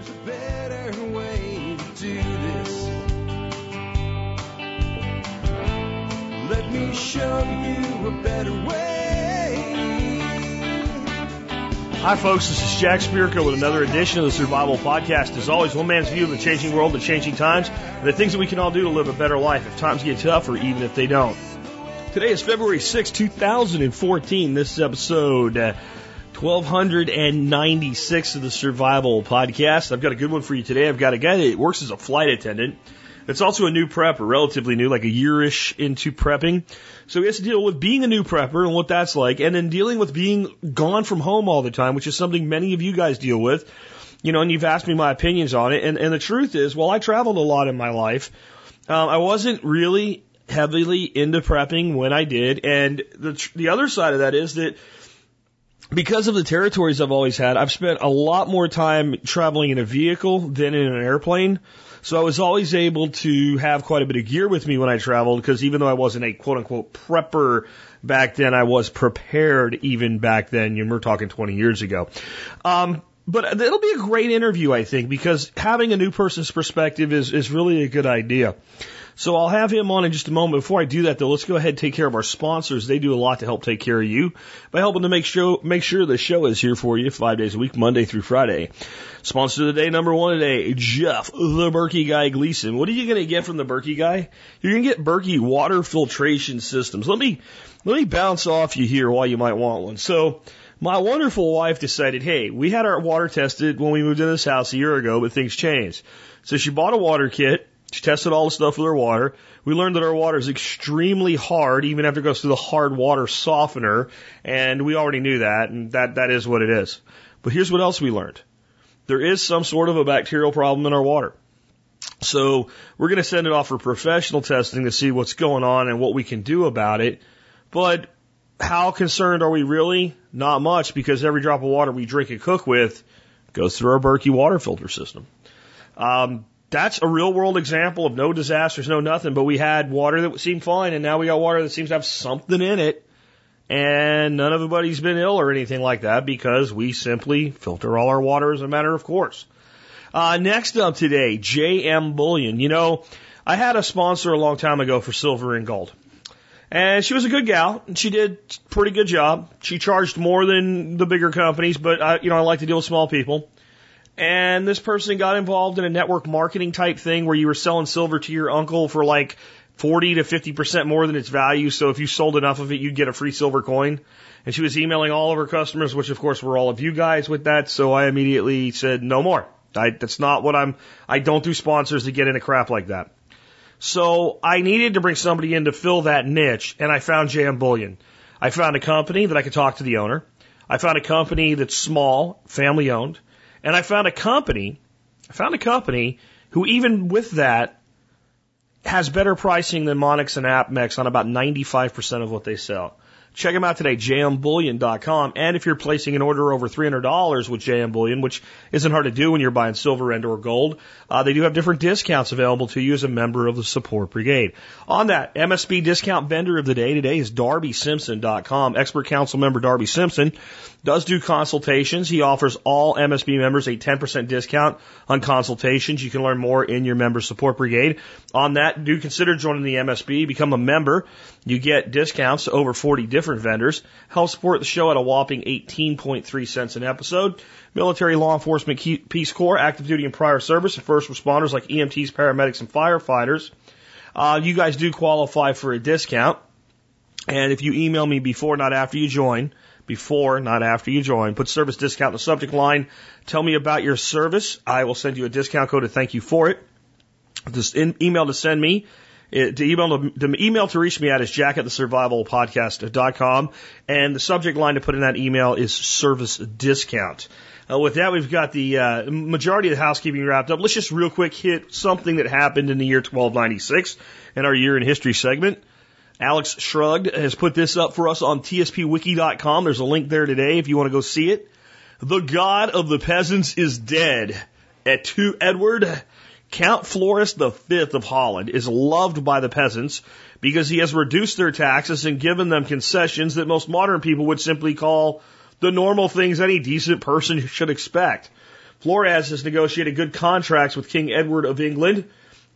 There's a better way to do this. Let me show you a better way. Hi, folks. This is Jack Spirko with another edition of the Survival Podcast. As always, one man's view of the changing world, the changing times, and the things that we can all do to live a better life if times get tough or even if they don't. Today is February 6, 2014. This is episode uh, 1296 of the Survival Podcast. I've got a good one for you today. I've got a guy that works as a flight attendant. It's also a new prepper, relatively new, like a yearish into prepping. So he has to deal with being a new prepper and what that's like, and then dealing with being gone from home all the time, which is something many of you guys deal with. You know, and you've asked me my opinions on it. And, and the truth is, well, I traveled a lot in my life. Um, I wasn't really heavily into prepping when I did. And the, the other side of that is that because of the territories I've always had, I've spent a lot more time traveling in a vehicle than in an airplane. So I was always able to have quite a bit of gear with me when I traveled because even though I wasn't a quote unquote prepper back then, I was prepared even back then. And we're talking 20 years ago. Um, but it'll be a great interview, I think, because having a new person's perspective is, is really a good idea. So I'll have him on in just a moment. Before I do that, though, let's go ahead and take care of our sponsors. They do a lot to help take care of you by helping to make sure make sure the show is here for you five days a week, Monday through Friday. Sponsor of the day, number one today, Jeff, the Berkey guy Gleason. What are you going to get from the Berkey guy? You're going to get Berkey water filtration systems. Let me let me bounce off you here why you might want one. So. My wonderful wife decided, hey, we had our water tested when we moved into this house a year ago, but things changed. So she bought a water kit she tested all the stuff with our water. We learned that our water is extremely hard, even after it goes through the hard water softener, and we already knew that, and that, that is what it is. But here's what else we learned. There is some sort of a bacterial problem in our water. So we're going to send it off for professional testing to see what's going on and what we can do about it. But how concerned are we really? Not much because every drop of water we drink and cook with goes through our Berkey water filter system. Um, that's a real world example of no disasters, no nothing, but we had water that seemed fine and now we got water that seems to have something in it. And none of anybody's been ill or anything like that because we simply filter all our water as a matter of course. Uh, next up today, JM Bullion. You know, I had a sponsor a long time ago for silver and gold. And she was a good gal, and she did pretty good job. She charged more than the bigger companies, but I, you know, I like to deal with small people. And this person got involved in a network marketing type thing where you were selling silver to your uncle for like 40 to 50% more than its value. So if you sold enough of it, you'd get a free silver coin. And she was emailing all of her customers, which of course were all of you guys with that. So I immediately said, no more. I, that's not what I'm, I don't do sponsors to get into crap like that. So I needed to bring somebody in to fill that niche and I found JM Bullion. I found a company that I could talk to the owner. I found a company that's small, family owned. And I found a company, I found a company who even with that has better pricing than Monex and APMEX on about 95% of what they sell. Check them out today, jmbullion.com. And if you're placing an order over $300 with JM Bullion, which isn't hard to do when you're buying silver and or gold, uh, they do have different discounts available to you as a member of the support brigade. On that, MSB discount vendor of the day today is DarbySimpson.com. Expert council member Darby Simpson does do consultations. He offers all MSB members a 10% discount on consultations. You can learn more in your member support brigade. On that, do consider joining the MSB, become a member. You get discounts to over 40 different vendors. Help support the show at a whopping 18.3 cents an episode. Military, law enforcement, Peace Corps, active duty and prior service, and first responders like EMTs, paramedics, and firefighters. Uh, you guys do qualify for a discount. And if you email me before, not after you join, before, not after you join, put service discount in the subject line. Tell me about your service. I will send you a discount code to thank you for it. In, email to send me the email the email to reach me at is jack at the survivalpodcast.com and the subject line to put in that email is service discount. Uh, with that, we've got the uh, majority of the housekeeping wrapped up. Let's just real quick hit something that happened in the year 1296 in our year in history segment. Alex Shrugged has put this up for us on tspwiki.com. There's a link there today if you want to go see it. The god of the peasants is dead. At two Edward Count Floris V of Holland is loved by the peasants because he has reduced their taxes and given them concessions that most modern people would simply call the normal things any decent person should expect. Floris has negotiated good contracts with King Edward of England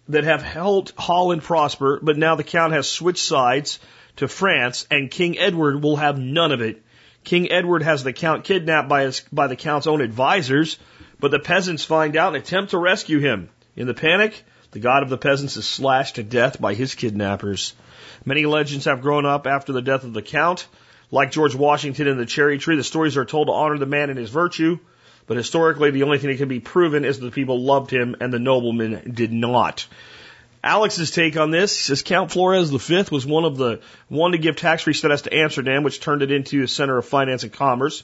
that have helped Holland prosper, but now the Count has switched sides to France, and King Edward will have none of it. King Edward has the Count kidnapped by, his, by the Count's own advisors, but the peasants find out and attempt to rescue him. In the panic, the god of the peasants is slashed to death by his kidnappers. Many legends have grown up after the death of the Count. Like George Washington and the cherry tree, the stories are told to honor the man and his virtue, but historically the only thing that can be proven is that the people loved him and the noblemen did not. Alex's take on this says Count Floris V was one of the one to give tax-free status to Amsterdam, which turned it into a center of finance and commerce.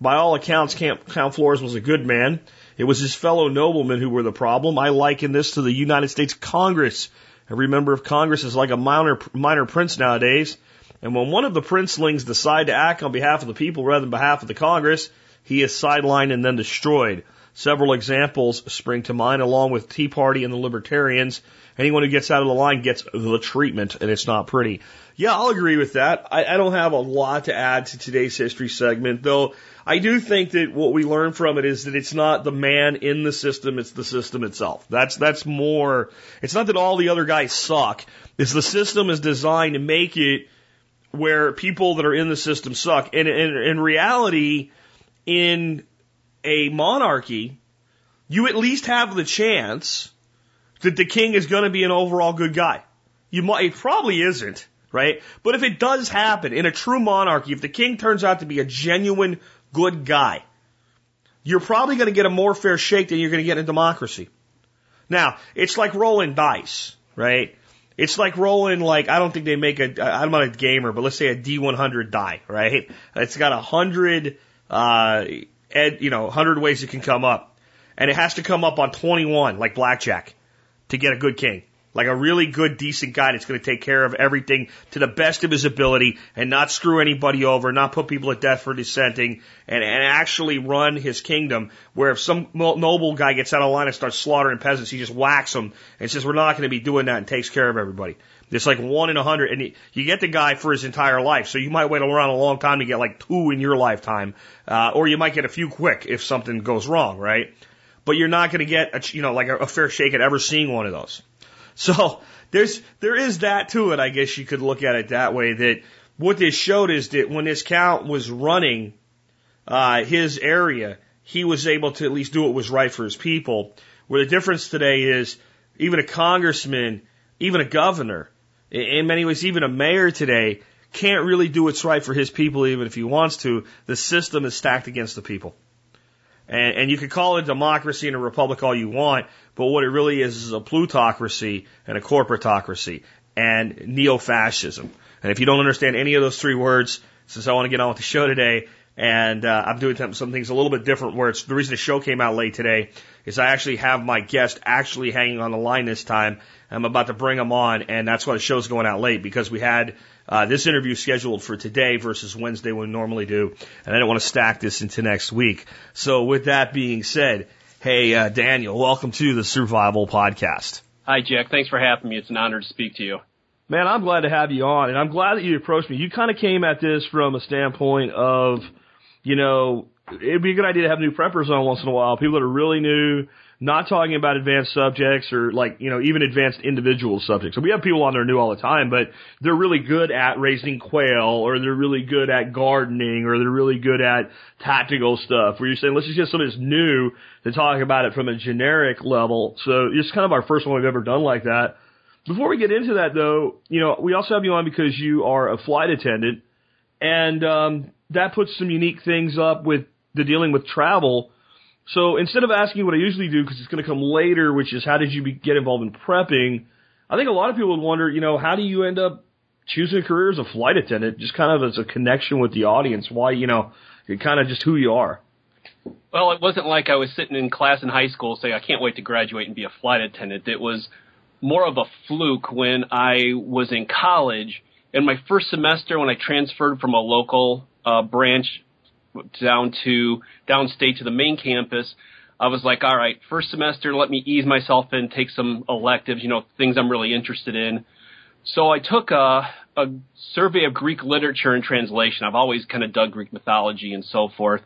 By all accounts, Count Floris was a good man. It was his fellow noblemen who were the problem. I liken this to the United States Congress. Every member of Congress is like a minor, minor prince nowadays. And when one of the princelings decide to act on behalf of the people rather than behalf of the Congress, he is sidelined and then destroyed. Several examples spring to mind, along with Tea Party and the Libertarians. Anyone who gets out of the line gets the treatment, and it's not pretty. Yeah, I'll agree with that. I, I don't have a lot to add to today's history segment, though I do think that what we learn from it is that it's not the man in the system, it's the system itself. That's, that's more, it's not that all the other guys suck. It's the system is designed to make it where people that are in the system suck. And in reality, in a monarchy, you at least have the chance that the king is going to be an overall good guy. You might, it probably isn't, right? But if it does happen in a true monarchy, if the king turns out to be a genuine good guy, you're probably going to get a more fair shake than you're going to get in a democracy. Now, it's like rolling dice, right? It's like rolling like I don't think they make a I'm not a gamer, but let's say a D100 die, right? It's got a hundred, uh, ed, you know, hundred ways it can come up, and it has to come up on 21 like blackjack to get a good king. Like a really good, decent guy that's going to take care of everything to the best of his ability and not screw anybody over, not put people at death for dissenting, and, and actually run his kingdom. Where if some noble guy gets out of line and starts slaughtering peasants, he just whacks them and says, "We're not going to be doing that," and takes care of everybody. It's like one in a hundred, and you get the guy for his entire life. So you might wait around a long time to get like two in your lifetime, uh, or you might get a few quick if something goes wrong, right? but you're not going to get a, you know like a, a fair shake at ever seeing one of those. So there's there is that to it. I guess you could look at it that way. That what this showed is that when this count was running uh, his area, he was able to at least do what was right for his people. Where the difference today is even a congressman, even a governor, in many ways, even a mayor today can't really do what's right for his people, even if he wants to. The system is stacked against the people. And, and you could call it a democracy and a republic all you want, but what it really is is a plutocracy and a corporatocracy and neo-fascism. And if you don't understand any of those three words, since I want to get on with the show today, and uh, I'm doing some things a little bit different. Where it's the reason the show came out late today is I actually have my guest actually hanging on the line this time. I'm about to bring him on, and that's why the show's going out late because we had uh, this interview scheduled for today versus Wednesday when we normally do, and I don't want to stack this into next week. So with that being said, hey uh, Daniel, welcome to the Survival Podcast. Hi Jack, thanks for having me. It's an honor to speak to you. Man, I'm glad to have you on, and I'm glad that you approached me. You kind of came at this from a standpoint of, you know, it'd be a good idea to have new preppers on once in a while. People that are really new, not talking about advanced subjects or like, you know, even advanced individual subjects. So we have people on there new all the time, but they're really good at raising quail or they're really good at gardening or they're really good at tactical stuff where you're saying, let's just get somebody that's new to talk about it from a generic level. So it's kind of our first one we've ever done like that. Before we get into that though, you know, we also have you on because you are a flight attendant and, um, that puts some unique things up with the dealing with travel so instead of asking what I usually do, because it's going to come later, which is how did you be, get involved in prepping, I think a lot of people would wonder, you know, how do you end up choosing a career as a flight attendant, just kind of as a connection with the audience? Why, you know, kind of just who you are. Well, it wasn't like I was sitting in class in high school saying, I can't wait to graduate and be a flight attendant. It was more of a fluke when I was in college. In my first semester, when I transferred from a local uh, branch down to downstate to the main campus. I was like, all right, first semester, let me ease myself in, take some electives, you know, things I'm really interested in. So I took a, a survey of Greek literature and translation. I've always kind of dug Greek mythology and so forth.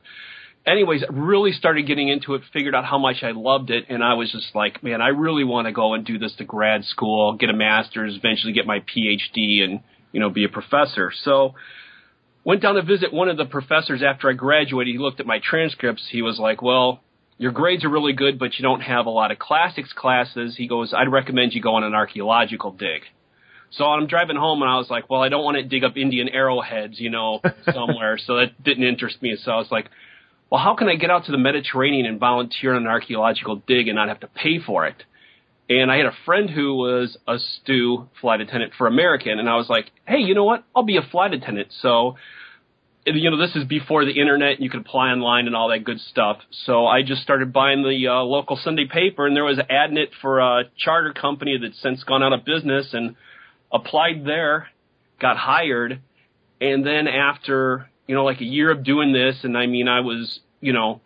anyways, really started getting into it, figured out how much I loved it, and I was just like, man, I really want to go and do this to grad school, get a master's, eventually get my PhD, and you know, be a professor. So went down to visit one of the professors after I graduated. He looked at my transcripts. He was like, well, your grades are really good, but you don't have a lot of classics classes. He goes, I'd recommend you go on an archaeological dig. So I'm driving home and I was like, well, I don't want to dig up Indian arrowheads, you know, somewhere. so that didn't interest me. So I was like, well, how can I get out to the Mediterranean and volunteer on an archaeological dig and not have to pay for it? And I had a friend who was a STU flight attendant for American, and I was like, hey, you know what? I'll be a flight attendant. So, you know, this is before the internet. You could apply online and all that good stuff. So I just started buying the uh, local Sunday paper, and there was an ad in it for a charter company that's since gone out of business, and applied there, got hired, and then after you know like a year of doing this, and I mean I was you know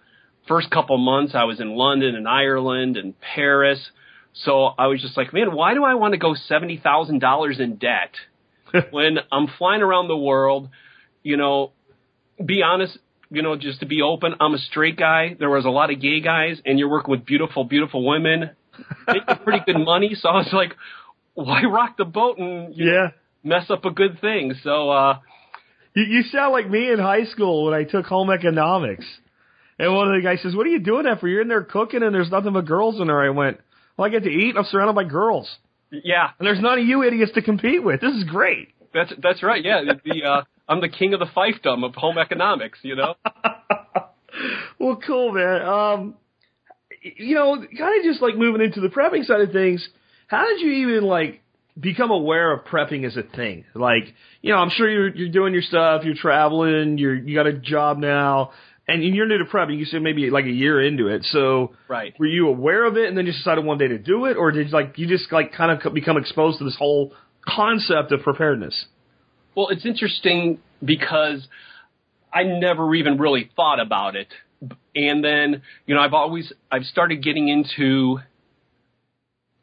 first couple months I was in London and Ireland and Paris so I was just like, man, why do I want to go seventy thousand dollars in debt when I'm flying around the world? You know, be honest. You know, just to be open, I'm a straight guy. There was a lot of gay guys, and you're working with beautiful, beautiful women, making pretty good money. So I was like, why rock the boat and you know, Yeah. mess up a good thing? So uh, You, you sound like me in high school when I took home economics. And one of the guys says, What are you doing that for? You're in there cooking and there's nothing but girls in there. I went, Well, I get to eat. I'm surrounded by girls. yeah, And there's none of you idiots to compete with. This is great. that's that's right. Yeah, the uh, I'm the king of the fiefdom of home economics. You know. well, cool, man. Um, you know, kind of just like moving into the prepping side of things. How did you even like become aware of prepping as a thing? Like, you know, I'm sure you're you're doing your stuff, you're traveling, you're you got a job now, and you're new to prepping. You said maybe like a year into it. So, Right. were you aware of it and then just decided one day to do it, or did like you just like kind of become exposed to this whole concept of preparedness? Well, it's interesting because I never even really thought about it. And then, you know, I've always I've started getting into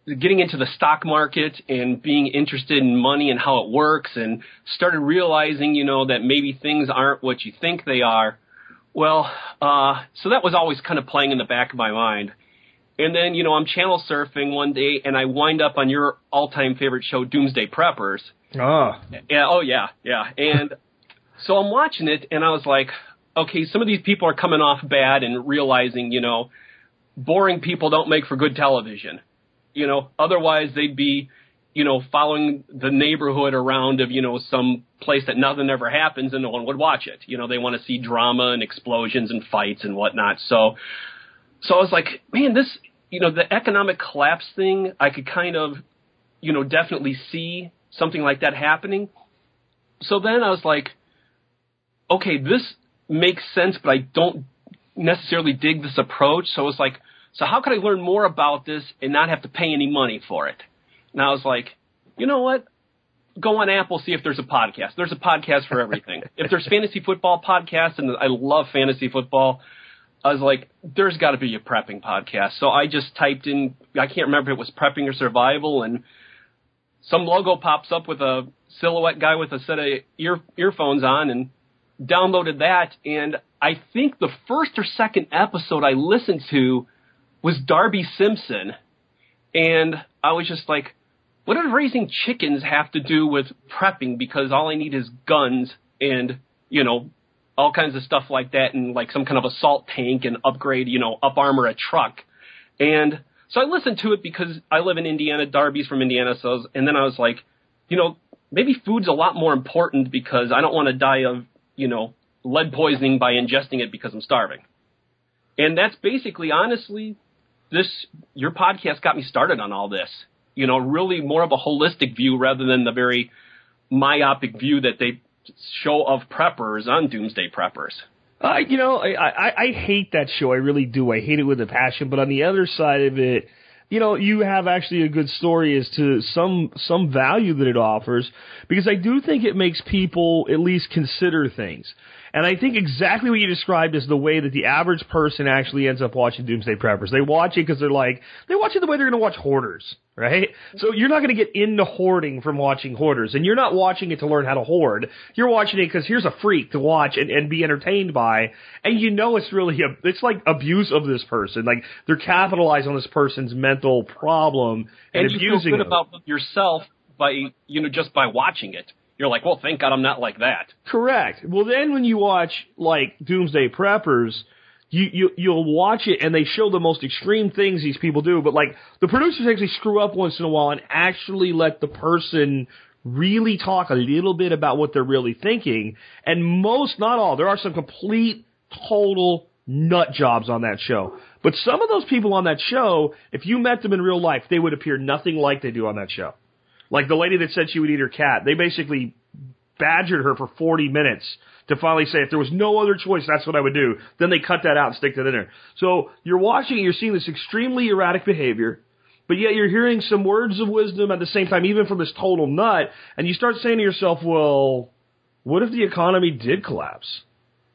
getting into the stock market and being interested in money and how it works and started realizing, you know, that maybe things aren't what you think they are. Well, uh so that was always kind of playing in the back of my mind. And then, you know, I'm channel surfing one day and I wind up on your all-time favorite show Doomsday Preppers. Ah, Yeah. Oh, yeah. Yeah. And so I'm watching it, and I was like, okay, some of these people are coming off bad and realizing, you know, boring people don't make for good television. You know, otherwise they'd be, you know, following the neighborhood around of, you know, some place that nothing ever happens and no one would watch it. You know, they want to see drama and explosions and fights and whatnot. So, so I was like, man, this, you know, the economic collapse thing, I could kind of, you know, definitely see something like that happening. So then I was like, okay, this makes sense, but I don't necessarily dig this approach. So I was like, so how could I learn more about this and not have to pay any money for it? And I was like, you know what? Go on Apple, see if there's a podcast. There's a podcast for everything. if there's fantasy football podcasts, and I love fantasy football, I was like, there's got to be a prepping podcast. So I just typed in, I can't remember if it was prepping or survival, and some logo pops up with a silhouette guy with a set of ear earphones on, and downloaded that. And I think the first or second episode I listened to was Darby Simpson, and I was just like, what does raising chickens have to do with prepping? Because all I need is guns and you know all kinds of stuff like that, and like some kind of assault tank and upgrade, you know, up armor a truck. And so I listened to it because I live in Indiana. Darby's from Indiana, so was, and then I was like, you know, maybe food's a lot more important because I don't want to die of you know lead poisoning by ingesting it because I'm starving. And that's basically, honestly, this your podcast got me started on all this. You know, really more of a holistic view rather than the very myopic view that they show of preppers on Doomsday Preppers. I, you know, I, I, I hate that show. I really do. I hate it with a passion. But on the other side of it, you know, you have actually a good story as to some some value that it offers because I do think it makes people at least consider things. And I think exactly what you described is the way that the average person actually ends up watching Doomsday Preppers. They watch it because they're like, they watch it the way they're going to watch Hoarders, right? So you're not going to get into hoarding from watching Hoarders. And you're not watching it to learn how to hoard. You're watching it because here's a freak to watch and, and be entertained by. And you know it's really, a, it's like abuse of this person. Like they're capitalizing on this person's mental problem and, and you feel abusing good them. about yourself by you know just by watching it. You're like, well, thank God I'm not like that. Correct. Well, then when you watch like Doomsday Preppers, you, you you'll watch it and they show the most extreme things these people do, but like the producers actually screw up once in a while and actually let the person really talk a little bit about what they're really thinking. And most, not all, there are some complete, total nut jobs on that show. But some of those people on that show, if you met them in real life, they would appear nothing like they do on that show. Like the lady that said she would eat her cat, they basically badgered her for 40 minutes to finally say if there was no other choice, that's what I would do. Then they cut that out and stick that in there. So you're watching, you're seeing this extremely erratic behavior, but yet you're hearing some words of wisdom at the same time, even from this total nut, and you start saying to yourself, well, what if the economy did collapse?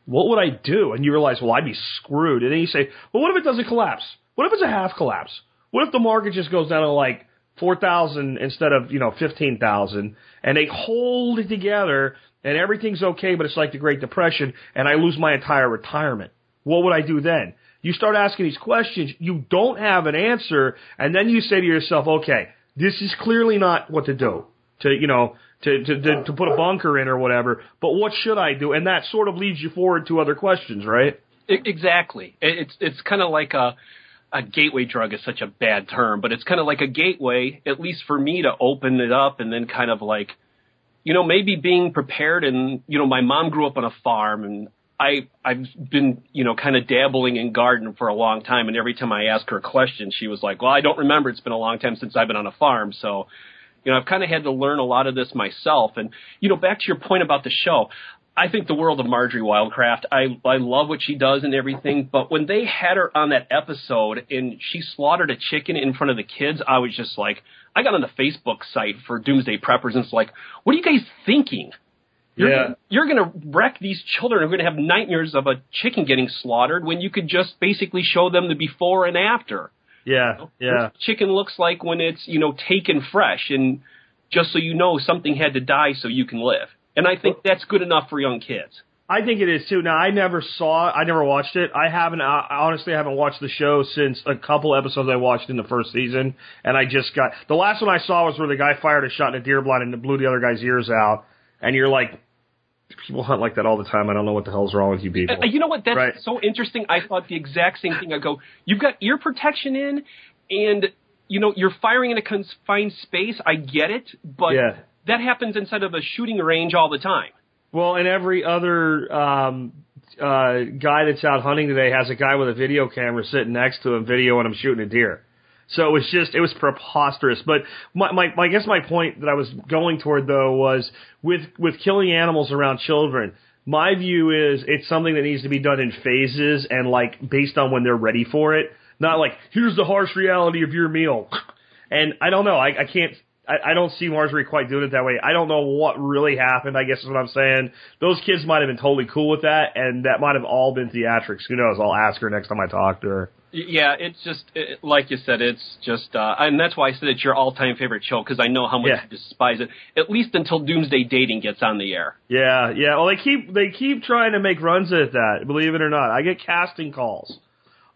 What would I do? And you realize, well, I'd be screwed. And then you say, well, what if it doesn't collapse? What if it's a half collapse? What if the market just goes down to like 4,000 instead of, you know, 15,000 and they hold it together and everything's okay, but it's like the Great Depression and I lose my entire retirement. What would I do then? You start asking these questions, you don't have an answer, and then you say to yourself, okay, this is clearly not what to do. To, you know, to, to, to, to put a bunker in or whatever, but what should I do? And that sort of leads you forward to other questions, right? Exactly. It- It's it's kind of like a a gateway drug is such a bad term, but it's kind of like a gateway, at least for me to open it up and then kind of like, you know, maybe being prepared. And you know, my mom grew up on a farm, and I I've been you know kind of dabbling in garden for a long time. And every time I ask her a question, she was like, "Well, I don't remember. It's been a long time since I've been on a farm." So, you know, I've kind of had to learn a lot of this myself. And you know, back to your point about the show. I think the world of Marjory Wildcraft. I I love what she does and everything, but when they had her on that episode and she slaughtered a chicken in front of the kids, I was just like, I got on the Facebook site for Doomsday Preppers and it's like, what are you guys thinking? You're, Yeah. you're going to wreck these children. Are going to have nightmares of a chicken getting slaughtered when you could just basically show them the before and after. Yeah, yeah. What chicken looks like when it's you know taken fresh, and just so you know, something had to die so you can live. And I think that's good enough for young kids. I think it is too. Now, I never saw, I never watched it. I haven't, I honestly haven't watched the show since a couple episodes I watched in the first season, and I just got the last one I saw was where the guy fired a shot in a deer blind and blew the other guy's ears out, and you're like, people hunt like that all the time. I don't know what the hell's wrong with you people. Uh, You know what? That's Right. so interesting. I thought the exact same thing. I go, you've got ear protection in, and you know you're firing in a confined space. I get it, but Yeah. That happens inside of a shooting range all the time. Well, and every other um, uh, guy that's out hunting today has a guy with a video camera sitting next to him videoing him shooting a deer. So it was just it was preposterous. But my, my, my I guess my point that I was going toward though was with with killing animals around children. My view is it's something that needs to be done in phases and like based on when they're ready for it. Not like here's the harsh reality of your meal. And I don't know. I, I can't. I, I don't see Marjory quite doing it that way. I don't know what really happened. I guess is what I'm saying. Those kids might have been totally cool with that, and that might have all been theatrics. Who knows? I'll ask her next time I talk to her. Yeah, it's just it, like you said. It's just, uh, and that's why I said it's your all-time favorite show because I know how much Yeah. you despise it. At least until Doomsday Dating gets on the air. Yeah, yeah. Well, they keep they keep trying to make runs at that. Believe it or not, I get casting calls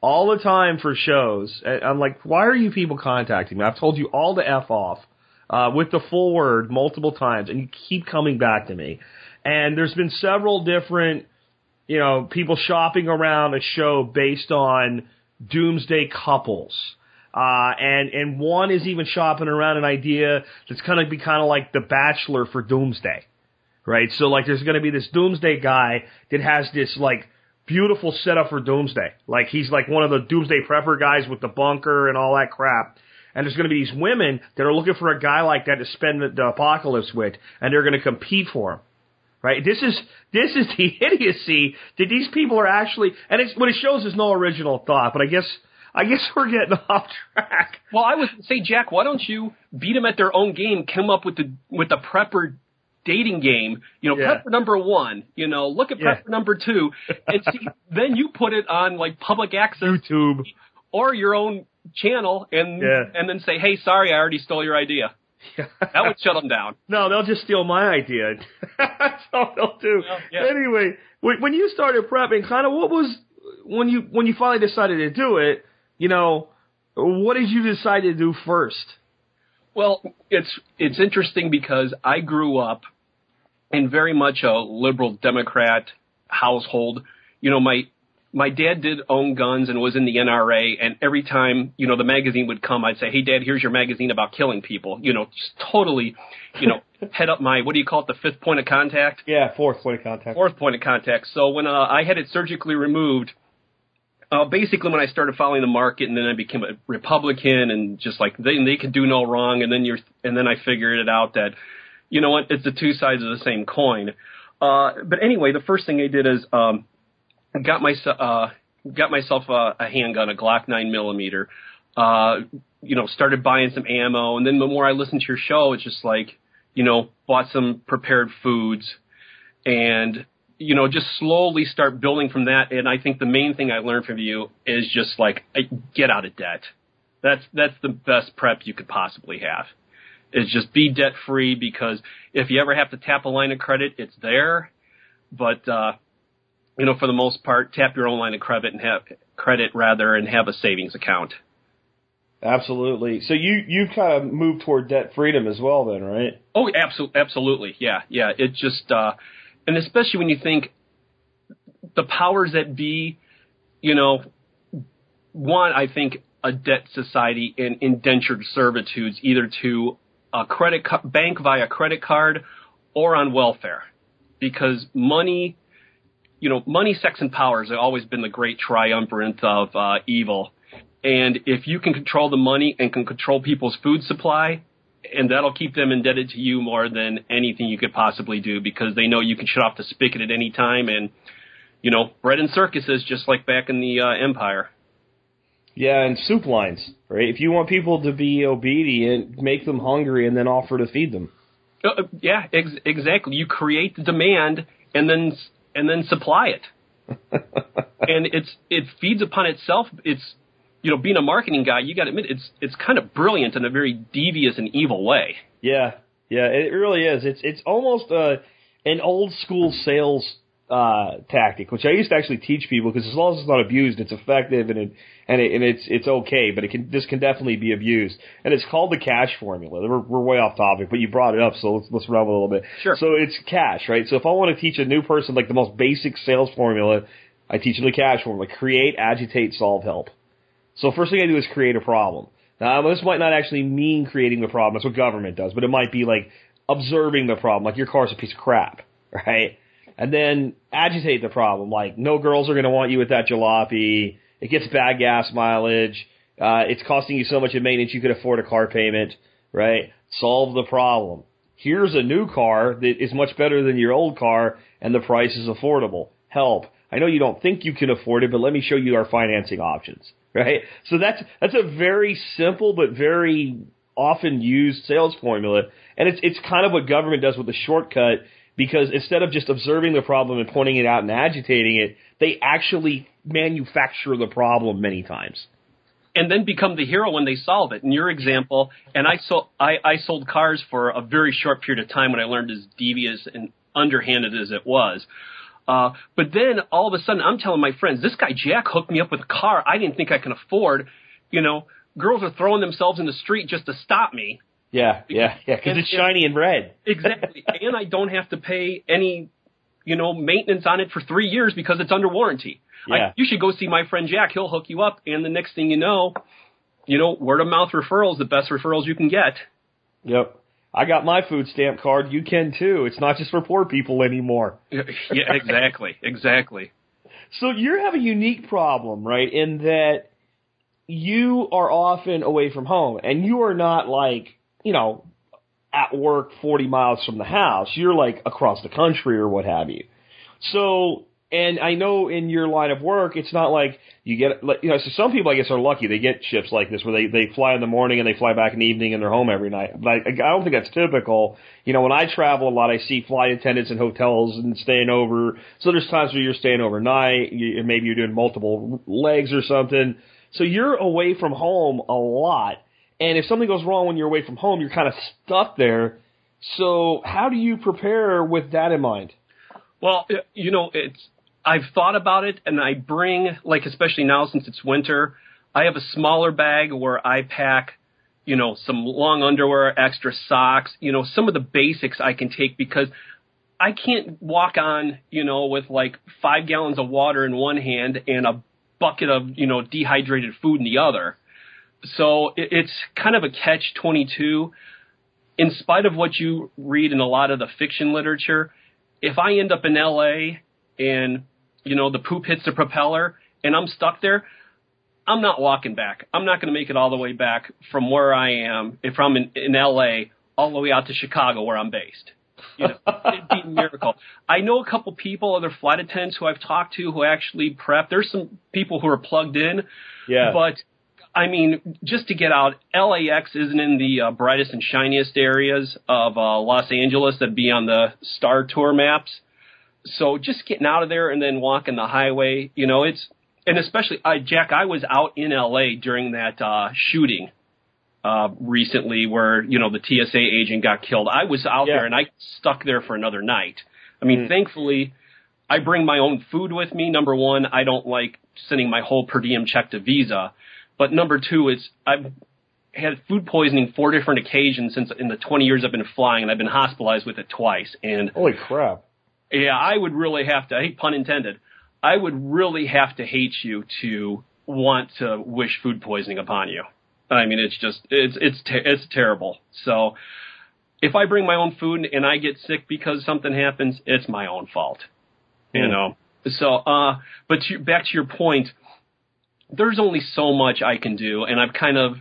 all the time for shows. And I'm like, why are you people contacting me? I've told you all to f off uh, with the full word multiple times, and you keep coming back to me. And there's been several different, you know, people shopping around a show based on doomsday couples. Uh, and, and one is even shopping around an idea that's kind of be kind of like the Bachelor for Doomsday right? So like there's going to be this doomsday guy that has this like beautiful setup for doomsday. Like he's like one of the doomsday prepper guys with the bunker and all that crap. And there's going to be these women that are looking for a guy like that to spend the, the apocalypse with, and they're going to compete for him. Right? This is this is the idiocy that these people are actually, and it's what it shows is no original thought. But I guess I guess we're getting off track. Well, I would say, Jack, why don't you beat them at their own game? Come up with the with the prepper dating game. You know, Yeah. prep for number one. You know, look at prep Yeah. number two, and see. then you put it on like public access YouTube. Or your own channel, and Yeah. and then say, "Hey, sorry, I already stole your idea." That would shut them down. No, they'll just steal my idea. That's all they'll do. Well, yeah. Anyway, when when you started prepping, kind of what was when you when you finally decided to do it? You know, what did you decide to do first? Well, it's it's interesting because I grew up in very much a liberal Democrat household. You know, my my dad did own guns and was in the NRA, and every time you know the magazine would come, I'd say, "Hey, Dad, here's your magazine about killing people." You know, just totally, you know, head up my what do you call it, the fifth point of contact. Yeah, fourth point of contact. fourth point of contact. So when uh, I had it surgically removed, uh, basically when I started following the market, and then I became a Republican, and just like they they could do no wrong, and then you're and then I figured it out that you know what, it's the two sides of the same coin. Uh, but anyway, the first thing I did is um, got myself uh, got myself a, a handgun, a Glock nine millimeter. Uh, you know, started buying some ammo, and then the more I listened to your show, it's just like, you know, bought some prepared foods, and you know, just slowly start building from that. And I think the main thing I learned from you is just like get out of debt. That's that's the best prep you could possibly have. Is just be debt free because if you ever have to tap a line of credit, it's there. But uh, you know, for the most part, tap your own line of credit and have credit rather and have a savings account. Absolutely. So you you kind of moved toward debt freedom as well, then, right? Oh, absolutely, absolutely, yeah, yeah. It just, uh, and especially when you think the powers that be, you know, want I think a debt society and indentured servitudes, either to a credit bank via credit card or on welfare, because money, you know, money, sex, and power has always been the great triumvirate of uh, evil. And if you can control the money and can control people's food supply, and that'll keep them indebted to you more than anything you could possibly do because they know you can shut off the spigot at any time and you know bread and circuses just like back in the uh, empire Yeah, and soup lines, right? If you want people to be obedient, make them hungry and then offer to feed them. Uh, uh, yeah ex- exactly you create the demand and then and then supply it. And it's it feeds upon itself. It's you know being a marketing guy you got to admit it's it's kind of brilliant in a very devious and evil way. Yeah, yeah, it really is. It's it's almost uh, an old school sales uh, tactic, which I used to actually teach people because as long as it's not abused, it's effective and it and it, and it's it's okay. But it can this can definitely be abused, and it's called the cash formula. We're, we're way off topic, but you brought it up, so let's let's run a little bit. Sure. So it's cash, right? So if I want to teach a new person like the most basic sales formula, I teach them the cash formula: create, agitate, solve, help. So first thing I do is create a problem. Now this might not actually mean creating the problem. That's what government does, but it might be like observing the problem, like your car's a piece of crap, right? And then agitate the problem, like no girls are going to want you with that jalopy. It gets bad gas mileage. Uh, it's costing you so much in maintenance you could afford a car payment, right? Solve the problem. Here's a new car that is much better than your old car and the price is affordable. Help. I know you don't think you can afford it, but let me show you our financing options, right? So that's, that's a very simple but very often used sales formula. And it's, it's kind of what government does with the shortcut because instead of just observing the problem and pointing it out and agitating it, they actually manufacture the problem many times. and then become the hero when they solve it. In your example, and I sold I, I sold cars for a very short period of time when I learned as devious and underhanded as it was. Uh, but then all of a sudden, I'm telling my friends, this guy Jack hooked me up with a car I didn't think I can afford. You know, girls are throwing themselves in the street just to stop me. Yeah, yeah, yeah, because it's shiny and red. Exactly, and I don't have to pay any, you know, maintenance on it for three years because it's under warranty. Yeah. I, you should go see my friend Jack. He'll hook you up, and the next thing you know, you know, word of mouth referrals, the best referrals you can get. Yep. I got my food stamp card. You can too. It's not just for poor people anymore. yeah, exactly, exactly. So you have a unique problem, right? In that you are often away from home and you are not like, you know, at work 40 miles from the house. You're like across the country or what have you. So And I know in your line of work, it's not like you get, like, you know, so some people I guess are lucky. They get shifts like this where they, they fly in the morning and they fly back in the evening and they're home every night. But I, I don't think that's typical. You know, when I travel a lot, I see flight attendants in hotels and staying over. So there's times where you're staying overnight, you, and maybe you're doing multiple legs or something. So you're away from home a lot. And if something goes wrong when you're away from home, you're kind of stuck there. So how do you prepare with that in mind? Well, you know, it's I've thought about it, and I bring like especially now since it's winter, I have a smaller bag where I pack, you know, some long underwear, extra socks, you know, some of the basics I can take because I can't walk on, you know, with like five gallons of water in one hand and a bucket of, you know, dehydrated food in the other. So it, it's kind of a catch 22. In spite of what you read in a lot of the fiction literature, if I end up in LA and, you know, the poop hits the propeller and I'm stuck there, I'm not walking back. I'm not going to make it all the way back from where I am if I'm in, in LA all the way out to Chicago where I'm based. You know, it'd be a miracle. I know a couple people, other flight attendants who I've talked to who actually prep. There's some people who are plugged in. Yeah. But I mean, just to get out, LAX isn't in the uh, brightest and shiniest areas of uh, Los Angeles that'd be on the Star Tour maps. So just getting out of there and then walking the highway, you know, it's and especially uh, Jack, I was out in LA during that uh, shooting uh, recently where you know the TSA agent got killed. I was out Yeah. there and I stuck there for another night. I mean, Mm. thankfully, I bring my own food with me. Number one, I don't like sending my whole per diem check to Visa. But number two is I've had food poisoning four different occasions since in the 20 years I've been flying, and I've been hospitalized with it twice. And Holy crap. yeah, I would really have to, I hate pun intended, I would really have to hate you to want to wish food poisoning upon you. I mean, it's just, it's, it's, ter- it's terrible. So if I bring my own food and I get sick because something happens, it's my own fault. You Hmm. know? So, uh, but to, back to your point, there's only so much I can do, and I've kind of,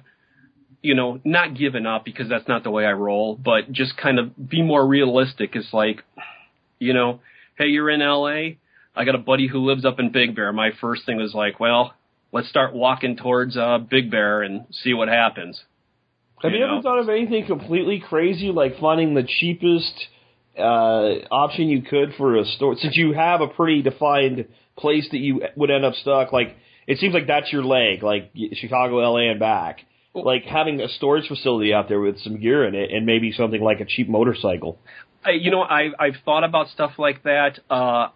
you know, not given up because that's not the way I roll, but just kind of be more realistic. It's like, you know, hey, you're in LA. I got a buddy who lives up in Big Bear. My first thing was like, well, let's start walking towards uh, Big Bear and see what happens. Have you, You ever thought of anything completely crazy, like finding the cheapest uh, option you could for a store? Since you have a pretty defined place that you would end up stuck, like it seems like that's your leg, like Chicago, LA, and back. Like having a storage facility out there with some gear in it, and maybe something like a cheap motorcycle. I, you know, I, I've thought about stuff like that. Uh,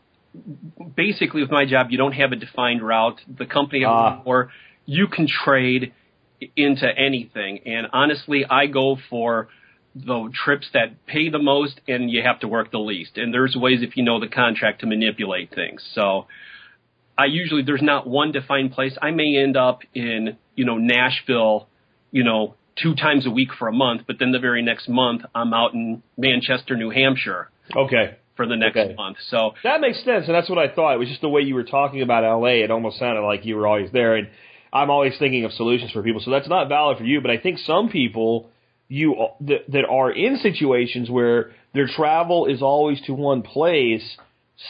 basically, with my job, you don't have a defined route. The company I Ah. work for, you can trade into anything. And honestly, I go for the trips that pay the most and you have to work the least. And there's ways, if you know the contract, to manipulate things. So I usually, there's not one defined place. I may end up in, you know, Nashville, you know, two times a week for a month, but then the very next month I'm out in Manchester, New Hampshire Okay. for the next Okay. month. So That makes sense, and that's what I thought. It was just the way you were talking about LA. It almost sounded like you were always there, and I'm always thinking of solutions for people. So that's not valid for you, but I think some people you that, that are in situations where their travel is always to one place.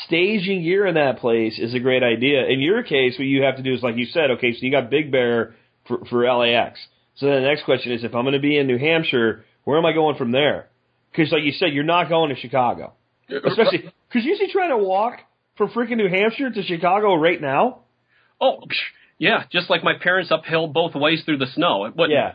Staging gear in that place is a great idea. In your case, what you have to do is, like you said, okay, so you got Big Bear for, for LAX. So then the next question is, if I'm going to be in New Hampshire, where am I going from there? Because, like you said, you're not going to Chicago. Especially because you see trying to walk from freaking New Hampshire to Chicago right now. Oh, yeah, just like my parents uphill both ways through the snow. It wouldn't Yeah.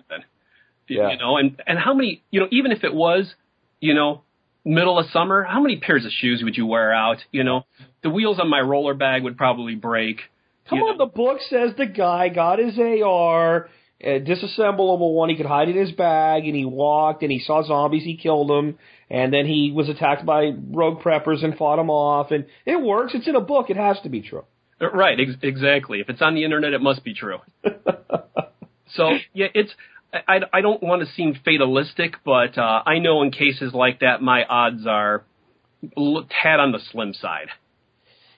You- Yeah. You know, and, and how many, you know, even if it was, you know, middle of summer, how many pairs of shoes would you wear out? You know, the wheels on my roller bag would probably break. Come on, know. the book says the guy got his AR, a disassemblable one he could hide in his bag, and he walked and he saw zombies, he killed them, and then he was attacked by rogue preppers and fought them off, and it works. It's in a book. It has to be true. Uh, Right, ex- exactly. If it's on the internet, it must be true. so yeah, it's. I, I don't want to seem fatalistic, but uh, I know in cases like that, my odds are tad on the slim side.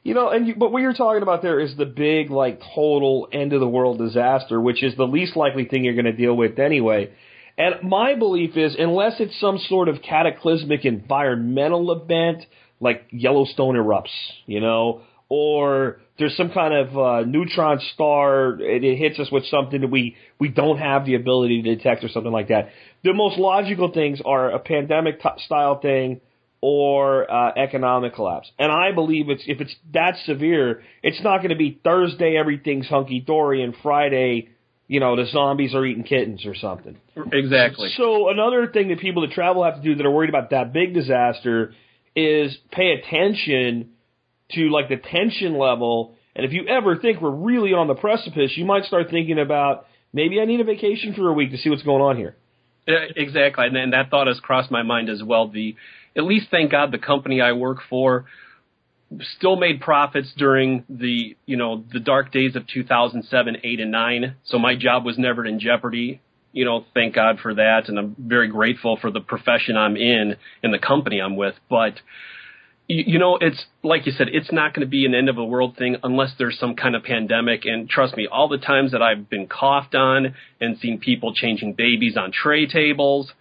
You know, and you, but what you're talking about there is the big, like, total end of the world disaster, which is the least likely thing you're going to deal with anyway. And my belief is, unless it's some sort of cataclysmic environmental event, like Yellowstone erupts, you know, or there's some kind of uh, neutron star and it hits us with something that we we don't have the ability to detect or something like that. The most logical things are a pandemic t- style thing or uh, economic collapse. And I believe it's if it's that severe, it's not going to be Thursday everything's hunky dory and Friday, you know, the zombies are eating kittens or something. Exactly. So another thing that people that travel have to do that are worried about that big disaster is pay attention to like the tension level. And if you ever think we're really on the precipice, you might start thinking about maybe I need a vacation for a week to see what's going on here. Yeah, Exactly, and, and that thought has crossed my mind as well. The at least thank God the company I work for still made profits during the you know the dark days of 2007, 8, and 9. So my job was never in jeopardy. You know, thank God for that, and I'm very grateful for the profession I'm in and the company I'm with. But you, you know, it's like you said, it's not going to be an end of the world thing unless there's some kind of pandemic. And trust me, all the times that I've been coughed on and seen people changing babies on tray tables,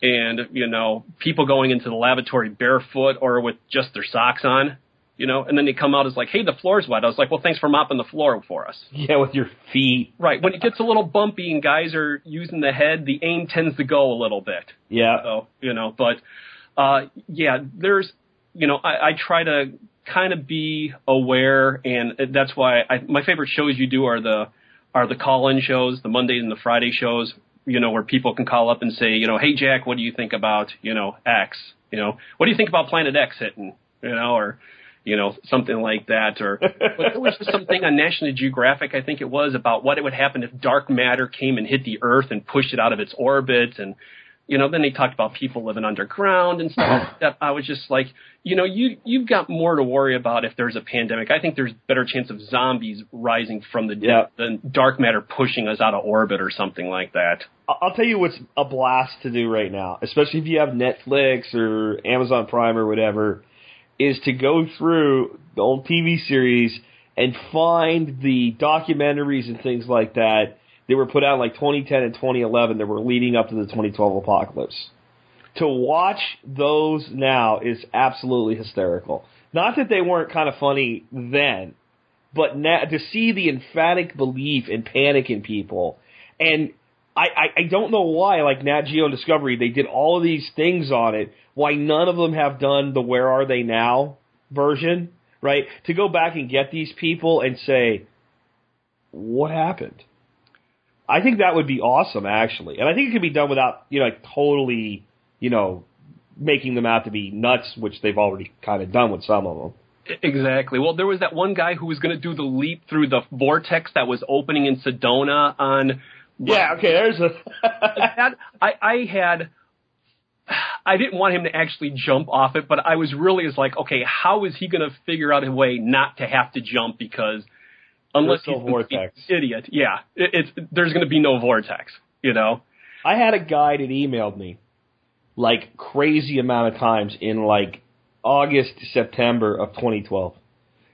and you know, people going into the lavatory barefoot or with just their socks on, you know, and then they come out as like, "Hey, the floor's wet." I was like, "Well, thanks for mopping the floor for us." Yeah, with your feet. Right. When it gets a little bumpy and guys are using the head, the aim tends to go a little bit. Yeah. So, you know, but, uh, yeah, there's, you know, I, I try to kind of be aware and that's why I, my favorite shows you do are the, are the call-in shows, the Mondays and the Friday shows, you know, where people can call up and say, you know, hey Jack, what do you think about, you know, X? You know, what do you think about Planet X hitting? You know, or, you know, something like that. Or there was just something on National Geographic, I think it was, about what it would happen if dark matter came and hit the Earth and pushed it out of its orbit. And, you know, then they talked about people living underground and stuff like oh. that. I was just like, you know, you you've got more to worry about if there's a pandemic. I think there's better chance of zombies rising from the dead Yeah. than dark matter pushing us out of orbit or something like that. I'll tell you what's a blast to do right now, especially if you have Netflix or Amazon Prime or whatever, is to go through the old TV series and find the documentaries and things like that that were put out like 2010 and 2011 that were leading up to the 2012 apocalypse. To watch those now is absolutely hysterical. Not that they weren't kind of funny then, but now to see the emphatic belief and panic in people, and I, I, I don't know why, like Nat Geo and Discovery, they did all of these things on it. Why none of them have done the Where Are They Now version, right? To go back and get these people and say, what happened? I think that would be awesome, actually, and I think it could be done without, you know, like totally, you know, making them out to be nuts, which they've already kind of done with some of them. Exactly. Well, there was that one guy who was going to do the leap through the vortex that was opening in Sedona on. Yeah, okay, there's a. that, I, I had. I didn't want him to actually jump off it, but I was really is like, okay, how is he going to figure out a way not to have to jump because unless There's he's no vortex. idiot, yeah, it, it's there's going to be no vortex, you know. I had a guy that emailed me like crazy amount of times in like August, September of 2012.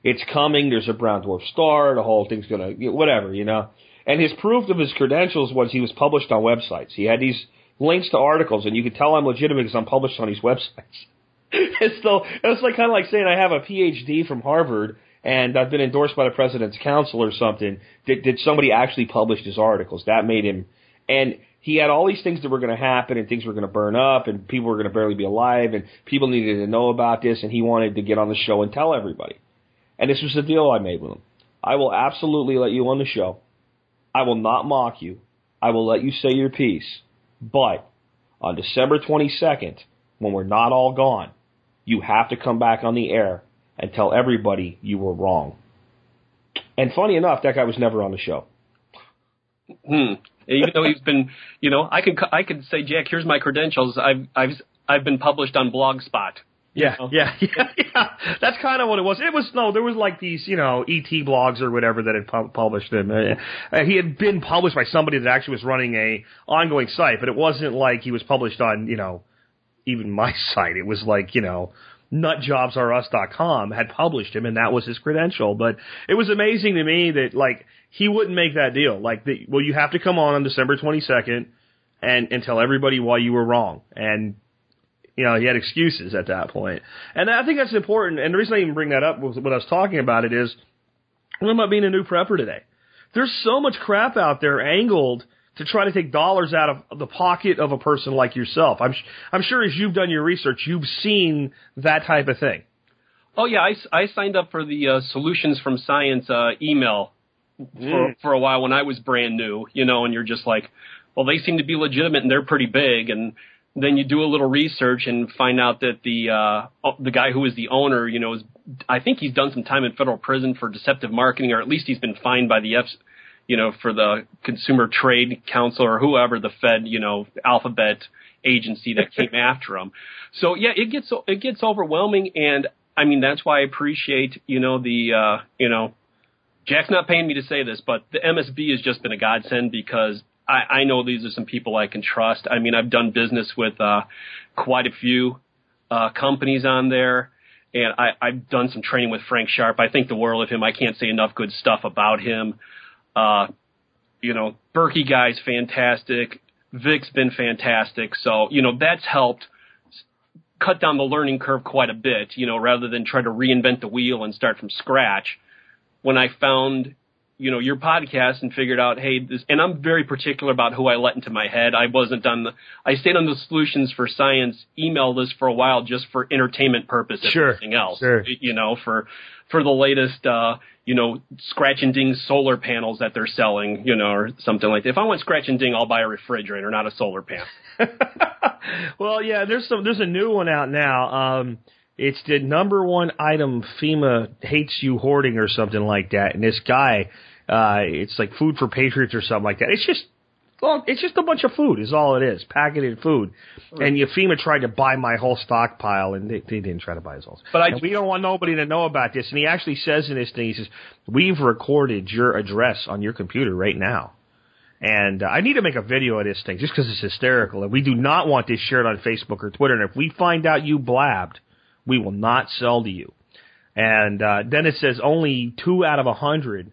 It's coming. There's a brown dwarf star. The whole thing's gonna whatever, you know. And his proof of his credentials was he was published on websites. He had these links to articles, and you could tell I'm legitimate because I'm published on these websites. it's so it's like kind of like saying I have a PhD from Harvard and I've been endorsed by the president's council or something. Did, did somebody actually publish his articles? That made him, and he had all these things that were going to happen and things were going to burn up and people were going to barely be alive and people needed to know about this and he wanted to get on the show and tell everybody. And this was the deal I made with him. I will absolutely let you on the show. I will not mock you. I will let you say your piece. But on December 22nd, when we're not all gone, you have to come back on the air and tell everybody you were wrong. And funny enough, that guy was never on the show. Hmm. Even though he's been, you know, I could I could say, Jack, here's my credentials. I've I've I've been published on Blogspot. Yeah, know? yeah, yeah, yeah. That's kind of what it was. It was no, there was like these, you know, ET blogs or whatever that had pu- published him. Uh, uh, he had been published by somebody that actually was running a ongoing site, but it wasn't like he was published on, you know, even my site. It was like, you know, nutjobsrus.com had published him and that was his credential. But it was amazing to me that like he wouldn't make that deal. Like, the, well, you have to come on on December 22nd and, and tell everybody why you were wrong. And You know, he had excuses at that point. And I think that's important. And the reason I even bring that up was when I was talking about it is, what about being a new prepper today? There's so much crap out there angled to try to take dollars out of the pocket of a person like yourself. I'm, I'm sure as you've done your research, you've seen that type of thing. Oh yeah, I, I signed up for the uh, Solutions from Science uh, email for Mm. for a while when I was brand new, you know, and you're just like, well, they seem to be legitimate and they're pretty big, and then you do a little research and find out that the uh, the guy who is the owner, you know, is I think he's done some time in federal prison for deceptive marketing, or at least he's been fined by the F, you know, for the Consumer Trade Council or whoever the Fed, you know, alphabet agency that came after him. So yeah, it gets it gets overwhelming, and I mean that's why I appreciate you know the uh, you know Jack's not paying me to say this, but the MSB has just been a godsend because I, I know these are some people I can trust. I mean, I've done business with uh, quite a few uh, companies on there, and I, I've done some training with Frank Sharp. I think the world of him. I can't say enough good stuff about him. Uh, you know, Berkey guy's fantastic. Vic's been fantastic. So, you know, that's helped cut down the learning curve quite a bit, you know, rather than try to reinvent the wheel and start from scratch. When I found, you know, your podcast and figured out, hey, this, and I'm very particular about who I let into my head. I wasn't on the, I stayed on the Solutions for Science email list for a while just for entertainment purposes. Sure, anything else. sure. You know, for, for the latest, uh, you know, scratch and ding solar panels that they're selling, you know, or something like that. If I want scratch and ding, I'll buy a refrigerator, not a solar panel. well, yeah, there's some there's a new one out now. Um, it's the number one item FEMA hates you hoarding or something like that. And this guy, uh, it's like food for patriots or something like that. It's just well, it's just a bunch of food is all it is, packeted food. And you FEMA tried to buy my whole stockpile, and they, they didn't try to buy his whole. But I- we don't want nobody to know about this. And he actually says in this thing, he says, "We've recorded your address on your computer right now." And uh, I need to make a video of this thing just because it's hysterical. And we do not want this shared on Facebook or Twitter. And if we find out you blabbed, we will not sell to you. And uh, then it says only two out of a hundred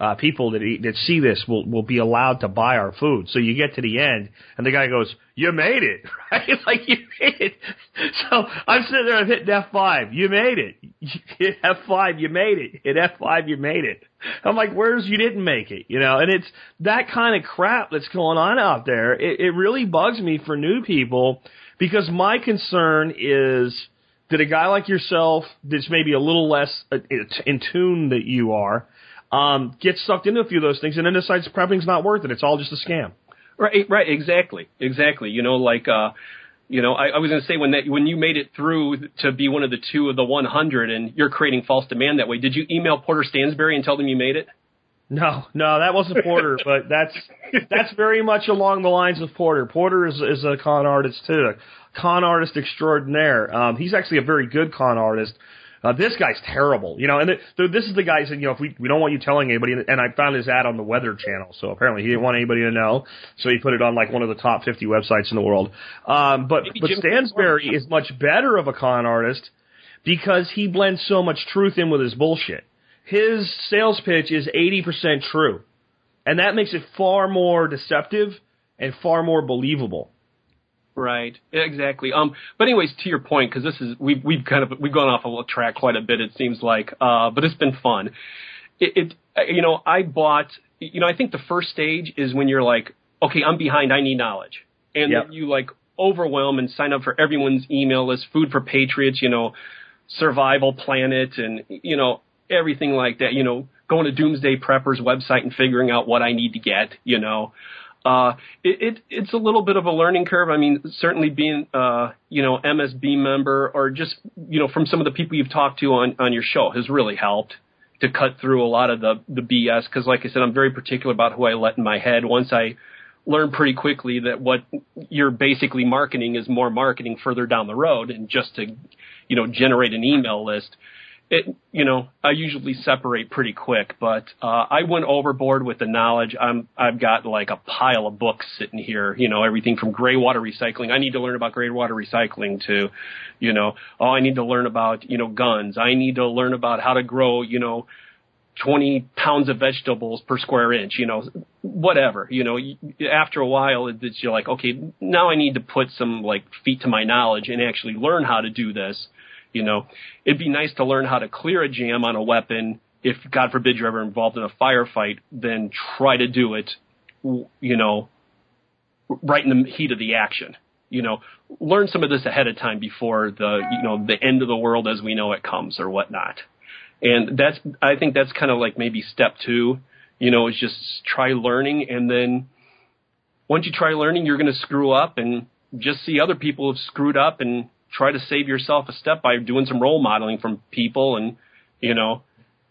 uh, people that eat, that see this will will be allowed to buy our food. So you get to the end, and the guy goes, "You made it, right? like you made it." So I'm sitting there, I'm hitting F5. You made it. You hit F5. You made it. Hit F5. You made it. I'm like, "Where's you didn't make it?" You know, and it's that kind of crap that's going on out there. It, it really bugs me for new people because my concern is that a guy like yourself that's maybe a little less uh, in tune that you are um, gets sucked into a few of those things and then decides prepping's not worth it. It's all just a scam. Right, right, exactly, exactly. You know, like, uh, you know, I, I was going to say when that when you made it through to be one of the two of the 100, and you're creating false demand that way. Did you email Porter Stansberry and tell them you made it? No, no, that wasn't Porter, but that's that's very much along the lines of Porter. Porter is is a con artist too, a con artist extraordinaire. Um, he's actually a very good con artist. Uh, this guy's terrible, you know. And th th this is the guy who said, you know, if we we don't want you telling anybody. And I found his ad on the Weather Channel, so apparently he didn't want anybody to know, so he put it on like one of the top 50 websites in the world. Um, but Maybe but Jim Stansberry is much better of a con artist because he blends so much truth in with his bullshit. His sales pitch is 80% true. And that makes it far more deceptive and far more believable. Right, exactly. Um, but anyways, to your point, because this is we've we've kind of we've gone off a little track quite a bit. It seems like, uh, but it's been fun. It, it you know, I bought. You know, I think the first stage is when you're like, okay, I'm behind. I need knowledge, and Yep. then you like overwhelm and sign up for everyone's email list, Food for Patriots. You know, Survival Planet, and you know everything like that. You know, going to Doomsday Prepper's website and figuring out what I need to get. You know. Uh, it, it it's a little bit of a learning curve. I mean, certainly being uh, you know MSB member or just you know from some of the people you've talked to on on your show has really helped to cut through a lot of the the BS. Because like I said, I'm very particular about who I let in my head. Once I learn pretty quickly that what you're basically marketing is more marketing further down the road, and just to you know generate an email list. It, you know, I usually separate pretty quick, but uh, I went overboard with the knowledge. I'm, I've got like a pile of books sitting here. You know, everything from gray water recycling. I need to learn about gray water recycling to, you know, oh, I need to learn about you know guns. I need to learn about how to grow, you know, 20 pounds of vegetables per square inch, you know, whatever, you know, after a while it's you're like, okay, now I need to put some like feet to my knowledge and actually learn how to do this. You know, it'd be nice to learn how to clear a jam on a weapon. If God forbid you're ever involved in a firefight, then try to do it, you know, right in the heat of the action. You know, learn some of this ahead of time before the, you know, the end of the world as we know it comes or whatnot. And that's, I think that's kind of like maybe step two, you know, is just try learning and then once you try learning, you're going to screw up and just see other people have screwed up and try to save yourself a step by doing some role modeling from people and, you know,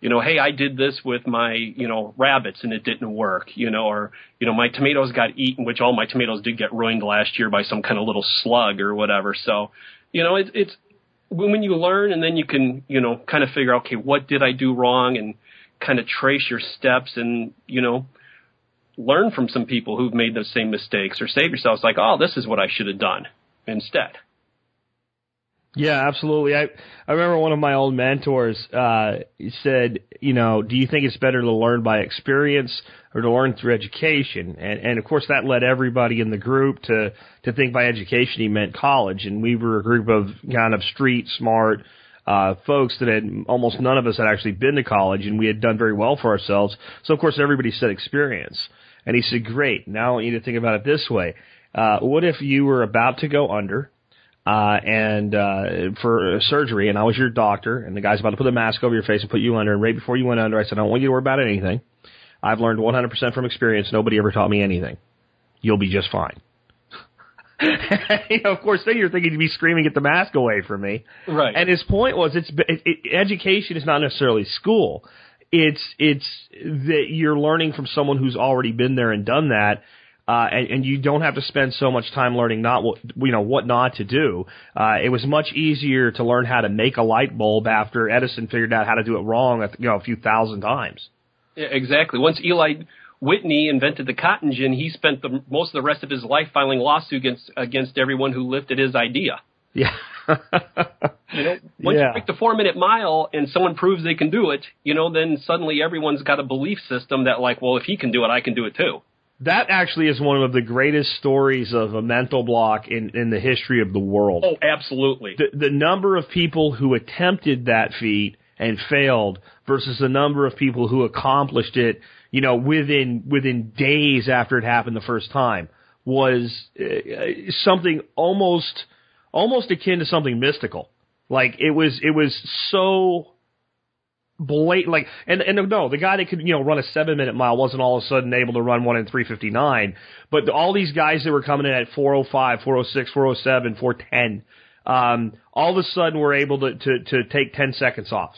you know, hey, I did this with my, you know, rabbits and it didn't work, you know, or, you know, my tomatoes got eaten, which all my tomatoes did get ruined last year by some kind of little slug or whatever. So, you know, it, it's, when you learn and then you can, you know, kind of figure, out, okay, what did I do wrong and kind of trace your steps and, you know, learn from some people who've made those same mistakes or save yourselves like, oh, this is what I should have done instead. Yeah, absolutely. I I remember one of my old mentors uh said, you know, do you think it's better to learn by experience or to learn through education? And and of course that led everybody in the group to to think by education he meant college and we were a group of kind of street smart uh folks that had almost none of us had actually been to college and we had done very well for ourselves. So of course everybody said experience. And he said, "Great. Now I want you to think about it this way. Uh what if you were about to go under uh, and uh, for surgery, and I was your doctor, and the guy's about to put a mask over your face and put you under, and right before you went under, I said, I don't want you to worry about anything. I've learned 100% from experience. Nobody ever taught me anything. You'll be just fine. you know, of course, then you're thinking to be screaming, "Get the mask away from me!" Right. And his point was, it's it, it, education is not necessarily school. It's it's that you're learning from someone who's already been there and done that, uh, and, and you don't have to spend so much time learning not what you know what not to do. Uh, it was much easier to learn how to make a light bulb after Edison figured out how to do it wrong, you know, a few thousand times. Yeah, exactly. Once Eli Whitney invented the cotton gin, he spent the most of the rest of his life filing lawsuits against against everyone who lifted his idea. Yeah. you know, once Yeah. you break the four minute mile and someone proves they can do it, you know, then suddenly everyone's got a belief system that like, well, if he can do it, I can do it too. That actually is one of the greatest stories of a mental block in, in the history of the world. Oh, absolutely. The, the number of people who attempted that feat and failed versus the number of people who accomplished it, you know, within within days after it happened the first time was uh, something almost almost akin to something mystical. Like it was it was so blatant like and and no the guy that could you know run a seven minute mile wasn't all of a sudden able to run one in 359 but all these guys that were coming in at 405 406 407 410 um all of a sudden were able to to to take 10 seconds off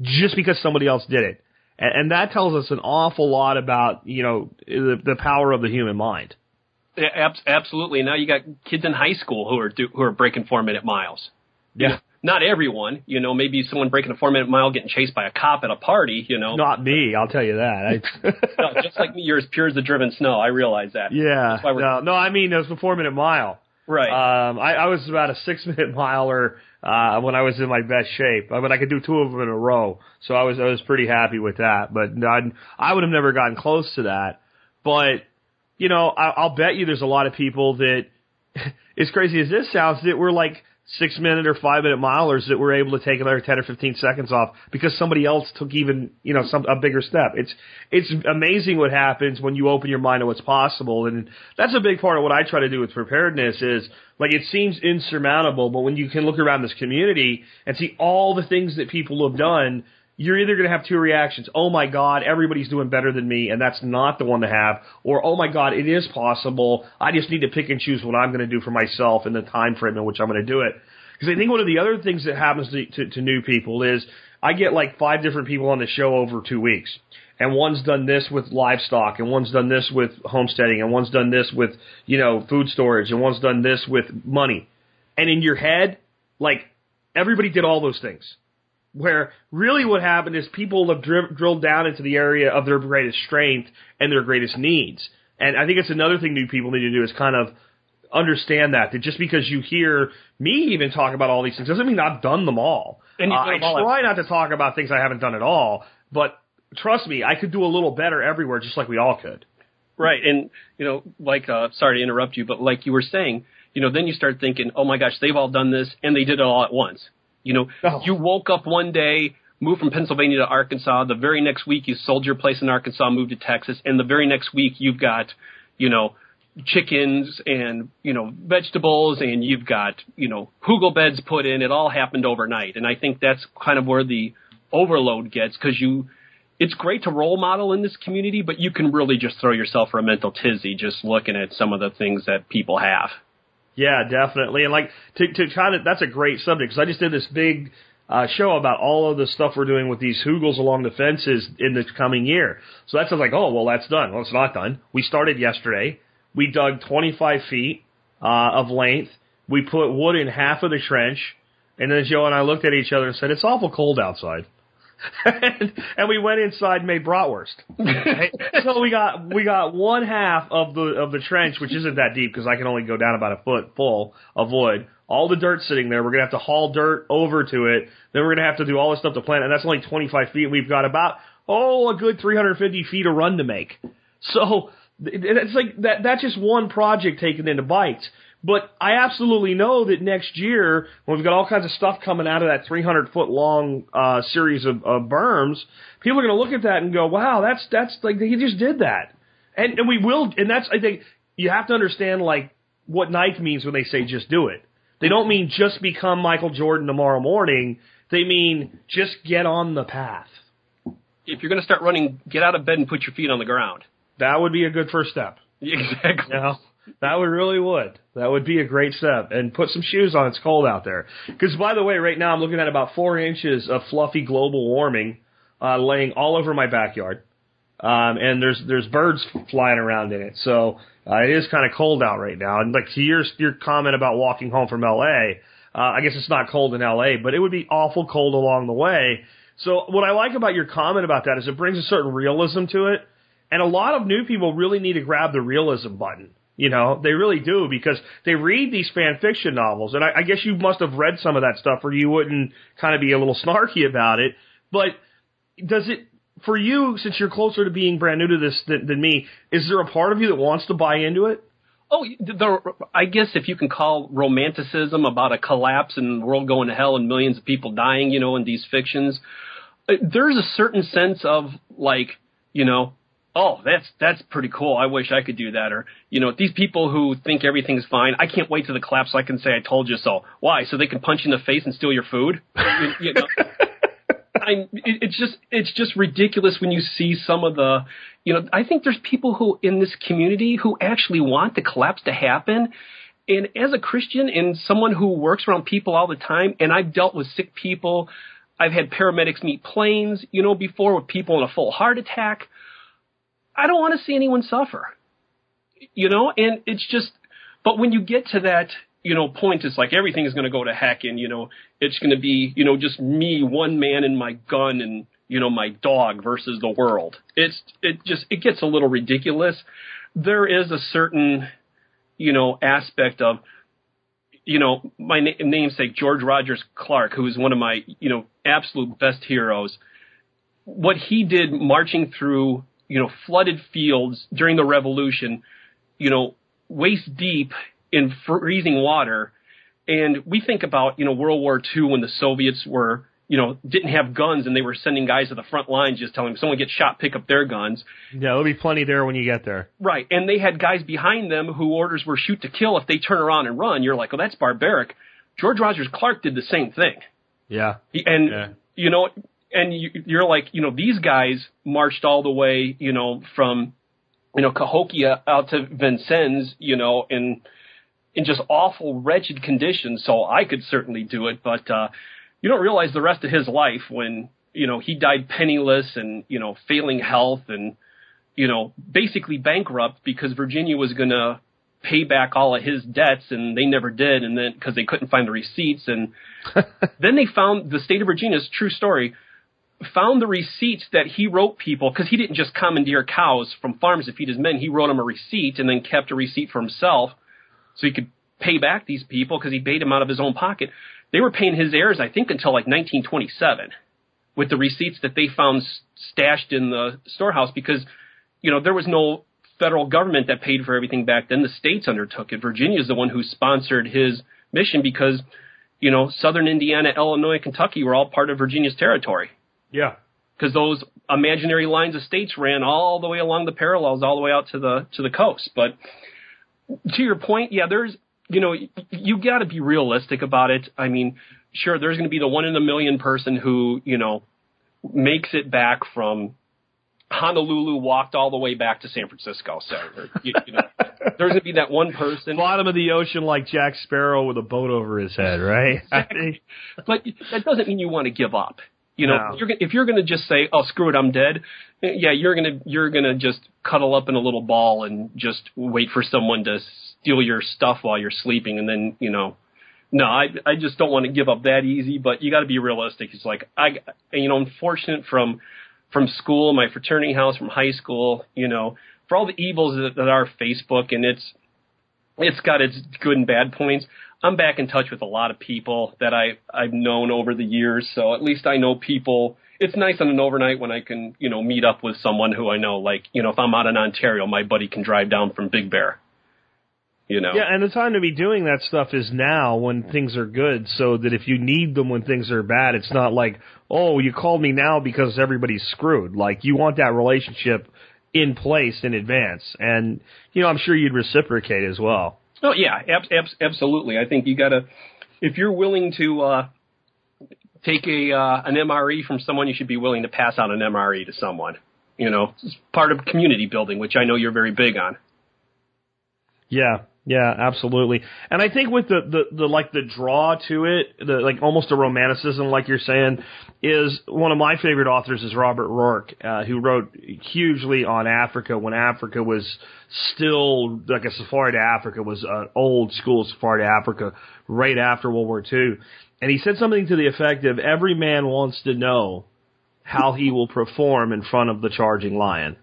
just because somebody else did it and, and that tells us an awful lot about you know the, the power of the human mind Yeah, abs- absolutely. Now you got kids in high school who are do, who are breaking four minute miles. Yeah. Not everyone. You know, maybe someone breaking a four minute mile getting chased by a cop at a party. You know, not me i'll tell you that I, no, just like me, you're as pure as the driven snow. I realize that. yeah no, no i mean it was a four minute mile Right. Um, I, I was about a six minute miler uh, when I was in my best shape. I mean, I could do two of them in a row, so I was I was pretty happy with that. But I, I would have never gotten close to that. But you know, I, I'll bet you there's a lot of people that, as crazy as this sounds, that were like six minute or five minute milers that were able to take another ten or fifteen seconds off because somebody else took even you know some a bigger step. It's it's amazing what happens when you open your mind to what's possible, and that's a big part of what I try to do with preparedness. Is like it seems insurmountable, but when you can look around this community and see all the things that people have done. You're either going to have two reactions. Oh my God, everybody's doing better than me, and that's not the one to have. Or, oh my God, it is possible. I just need to pick and choose what I'm going to do for myself in the time frame in which I'm going to do it. Because I think one of the other things that happens to, to, to new people is I get like five different people on the show over two weeks. And one's done this with livestock, and one's done this with homesteading, and one's done this with, you know, food storage, and one's done this with money. And in your head, like, everybody did all those things. Where really what happened is people have dri- drilled down into the area of their greatest strength and their greatest needs. And I think it's another thing new people need to do is kind of understand that that just because you hear me even talk about all these things doesn't mean I've done them all. And Uh, I try not to talk about things I haven't done at all, but trust me, I could do a little better everywhere, just like we all could. Right. And, you know, like, uh, sorry to interrupt you, but like you were saying, you know, then you start thinking, oh my gosh, they've all done this and they did it all at once. You know, Oh. you woke up one day, moved from Pennsylvania to Arkansas. The very next week you sold your place in Arkansas, moved to Texas. And the very next week you've got, you know, chickens and, you know, vegetables and you've got, you know, hugel beds put in. It all happened overnight. And I think that's kind of where the overload gets because you, it's great to role model in this community, but you can really just throw yourself for a mental tizzy just looking at some of the things that people have. Yeah, definitely. And like to to kind of that's a great subject because I just did this big uh, show about all of the stuff we're doing with these hugels along the fences in the coming year. So that's like, oh well, that's done. Well, it's not done. We started yesterday. We dug 25 feet uh, of length. We put wood in half of the trench, and then Joe and I looked at each other and said, "It's awful cold outside." And, and we went inside and made bratwurst. so we got we got one half of the of the trench, which isn't that deep because I can only go down about a foot full of wood. All the dirt sitting there. We're gonna have to haul dirt over to it. Then we're gonna have to do all this stuff to plant, and that's only 25 feet. We've got about oh a good 350 feet of run to make. So it's like that. That's just one project taken into bites. But I absolutely know that next year, when we've got all kinds of stuff coming out of that 300 foot long uh, series of, of berms, people are going to look at that and go, "Wow, that's that's like he just did that," and and we will. And that's I think you have to understand like what Nike means when they say just do it. They don't mean just become Michael Jordan tomorrow morning. They mean just get on the path. If you're going to start running, get out of bed and put your feet on the ground. That would be a good first step. Exactly. You know, that would really would. That would be a great step. And put some shoes on. It's cold out there. Because by the way, right now I'm looking at about four inches of fluffy global warming uh, laying all over my backyard. Um, and there's there's birds flying around in it. So uh, it is kind of cold out right now. And like to your your comment about walking home from L.A., uh, I guess it's not cold in L.A., but it would be awful cold along the way. So what I like about your comment about that is it brings a certain realism to it. And a lot of new people really need to grab the realism button. You know, they really do because they read these fan fiction novels. And I, I guess you must have read some of that stuff or you wouldn't kind of be a little snarky about it. But does it, for you, since you're closer to being brand new to this than, than me, is there a part of you that wants to buy into it? Oh, the, I guess if you can call romanticism about a collapse and the world going to hell and millions of people dying, you know, in these fictions, uh, there's a certain sense of like, you know, oh, that's that's pretty cool. I wish I could do that. Or you know, these people who think everything's fine, I can't wait to the collapse so I can say I told you so. Why? So they can punch you in the face and steal your food? you, you know. I'm, it, it's just it's just ridiculous when you see some of the, you know, I think there's people who in this community who actually want the collapse to happen. And as a Christian and someone who works around people all the time, and I've dealt with sick people, I've had paramedics meet planes, you know, before with people in a full heart attack. I don't want to see anyone suffer, you know, and it's just, but when you get to that, you know, point, it's like everything is going to go to heck and, you know, it's going to be, you know, just me, one man and my gun and, you know, my dog versus the world. It's, it just, it gets a little ridiculous. There is a certain, you know, aspect of, you know, my na- namesake, George Rogers Clark, who is one of my, you know, absolute best heroes. What he did marching through, you know, flooded fields during the revolution, you know, waist deep in freezing water. And we think about, you know, World War II when the Soviets were, you know, didn't have guns and they were sending guys to the front lines just telling them someone gets shot, pick up their guns. Yeah, there'll be plenty there when you get there. Right. And they had guys behind them who orders were shoot to kill. If they turn around and run, you're like, oh, that's barbaric. George Rogers Clark did the same thing. Yeah. He- And, Yeah. you know, and you, you're like, you know, these guys marched all the way, you know, from, you know, Cahokia out to Vincennes, you know, in, in just awful, wretched conditions. So I could certainly do it, but, uh, you don't realize the rest of his life when, you know, he died penniless and, you know, failing health and, you know, basically bankrupt because Virginia was going to pay back all of his debts and they never did. And then, cause they couldn't find the receipts and then they found the state of Virginia's true story found the receipts that he wrote people because he didn't just commandeer cows from farms to feed his men. He wrote them a receipt and then kept a receipt for himself so he could pay back these people because he paid them out of his own pocket. They were paying his heirs, I think, until like 1927 with the receipts that they found stashed in the storehouse because, you know, there was no federal government that paid for everything back then. The states undertook it. Virginia is the one who sponsored his mission because, you know, southern Indiana, Illinois, Kentucky were all part of Virginia's territory Yeah. because those imaginary lines of states ran all the way along the parallels, all the way out to the to the coast. But to your point, yeah, there's you know you got to be realistic about it. I mean, sure, there's going to be the one in a million person who you know makes it back from Honolulu, walked all the way back to San Francisco. So or, you, you know, there's going to be that one person. Bottom of the ocean like Jack Sparrow with a boat over his head, right? but that doesn't mean you want to give up. You know, No. if you're gonna- if you're going to just say, "Oh, screw it, I'm dead," yeah, you're gonna you're gonna just cuddle up in a little ball and just wait for someone to steal your stuff while you're sleeping, and then you know, no, I I just don't want to give up that easy. But you got to be realistic. It's like I, you know, I'm from from school, my fraternity house, from high school, you know, for all the evils that, that are Facebook, and it's it's got its good and bad points. I'm back in touch with a lot of people that I I've known over the years, so at least I know people. It's nice on an overnight when I can, you know, meet up with someone who I know. Like, you know, if I'm out in Ontario, my buddy can drive down from Big Bear. You know, Yeah, and the time to be doing that stuff is now when things are good, so that if you need them when things are bad, it's not like, oh, you called me now because everybody's screwed. Like, you want that relationship in place in advance. And, you know, I'm sure you'd reciprocate as well. Oh yeah, ab- ab- absolutely. I think you gotta, if you're willing to uh, take a uh, an MRE from someone, you should be willing to pass out an MRE to someone. You know, it's part of community building, which I know you're very big on. Yeah, yeah, absolutely. And I think with the, the, the like the draw to it, the like almost a romanticism, like you're saying, is one of my favorite authors is Robert Ruark, uh, who wrote hugely on Africa when Africa was still like a safari to Africa was an old school safari to Africa right after World War II. And he said something to the effect of every man wants to know how he will perform in front of the charging lion.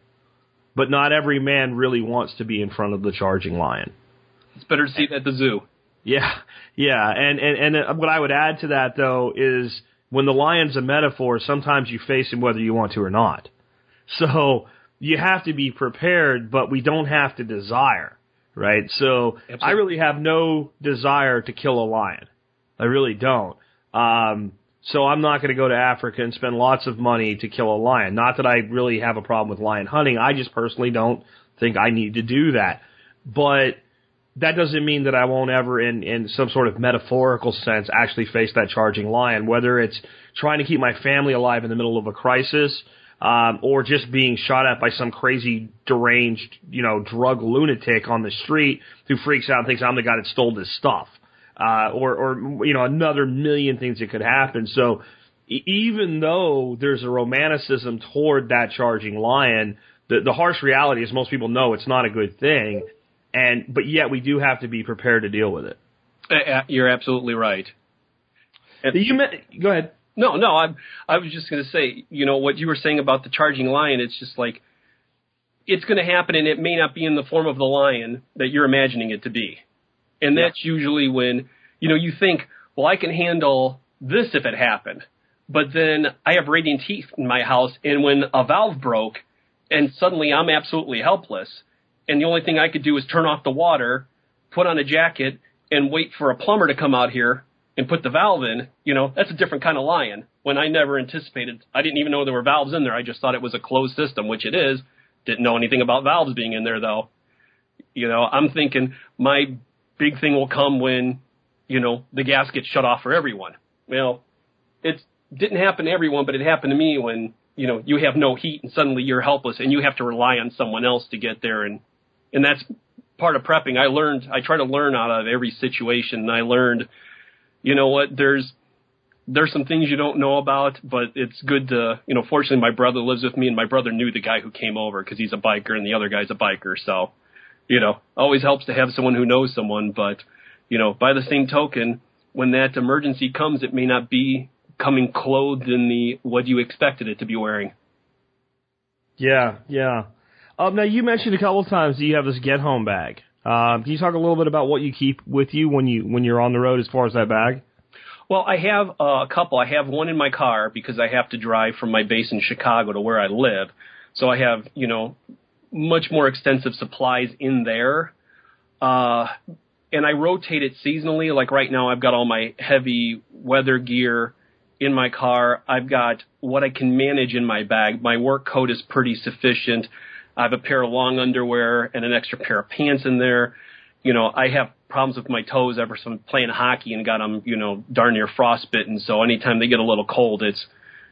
But not every man really wants to be in front of the charging lion. It's better to see it at the zoo. Yeah, yeah, and and and uh, what I would add to that though is when the lion's a metaphor, sometimes you face him whether you want to or not. So you have to be prepared, but we don't have to desire, right? So I really have no desire to kill a lion. I really don't. Um, so I'm not going to go to Africa and spend lots of money to kill a lion. Not that I really have a problem with lion hunting. I just personally don't think I need to do that. But that doesn't mean that I won't ever, in, in some sort of metaphorical sense, actually face that charging lion, whether it's trying to keep my family alive in the middle of a crisis, um, or just being shot at by some crazy, deranged, you know, drug lunatic on the street who freaks out and thinks I'm the guy that stole this stuff. Uh, or, or, you know, another million things that could happen. So even though there's a romanticism toward that charging lion, the, the harsh reality is most people know it's not a good thing. And, but yet we do have to be prepared to deal with it. Uh, You're absolutely right. And- You go ahead. No, no, I I was just going to say, you know, what you were saying about the charging lion, it's just like it's going to happen and it may not be in the form of the lion that you're imagining it to be. And that's usually when, you know, you think, well, I can handle this if it happened. But then I have radiant heat in my house and when a valve broke and suddenly I'm absolutely helpless and the only thing I could do is turn off the water, put on a jacket and wait for a plumber to come out here and put the valve in, you know, that's a different kind of lion. When I never anticipated, I didn't even know there were valves in there. I just thought it was a closed system, which it is. Didn't know anything about valves being in there though. You know, I'm thinking my big thing will come when, you know, the gas gets shut off for everyone. Well, it didn't happen to everyone, but it happened to me when, you know, you have no heat and suddenly you're helpless and you have to rely on someone else to get there and, and that's part of prepping. I learned, I try to learn out of every situation and I learned, you know what, there's, there's some things you don't know about, but it's good to, you know, fortunately my brother lives with me and my brother knew the guy who came over because he's a biker and the other guy's a biker. So, you know, always helps to have someone who knows someone, but, you know, by the same token, when that emergency comes, it may not be coming clothed in the, what you expected it to be wearing. Yeah, yeah. Um, now you mentioned a couple of times that you have this get home bag. Um, can you talk a little bit about what you keep with you when you when you're on the road as far as that bag? Well, I have uh, a couple. I have one in my car because I have to drive from my base in Chicago to where I live. So I have, you know, much more extensive supplies in there. Uh, and I rotate it seasonally. Like right now, I've got all my heavy weather gear in my car. I've got what I can manage in my bag. My work coat is pretty sufficient. I have a pair of long underwear and an extra pair of pants in there. You know, I have problems with my toes ever since playing hockey and got them, you know, darn near frostbitten. So anytime they get a little cold, it's,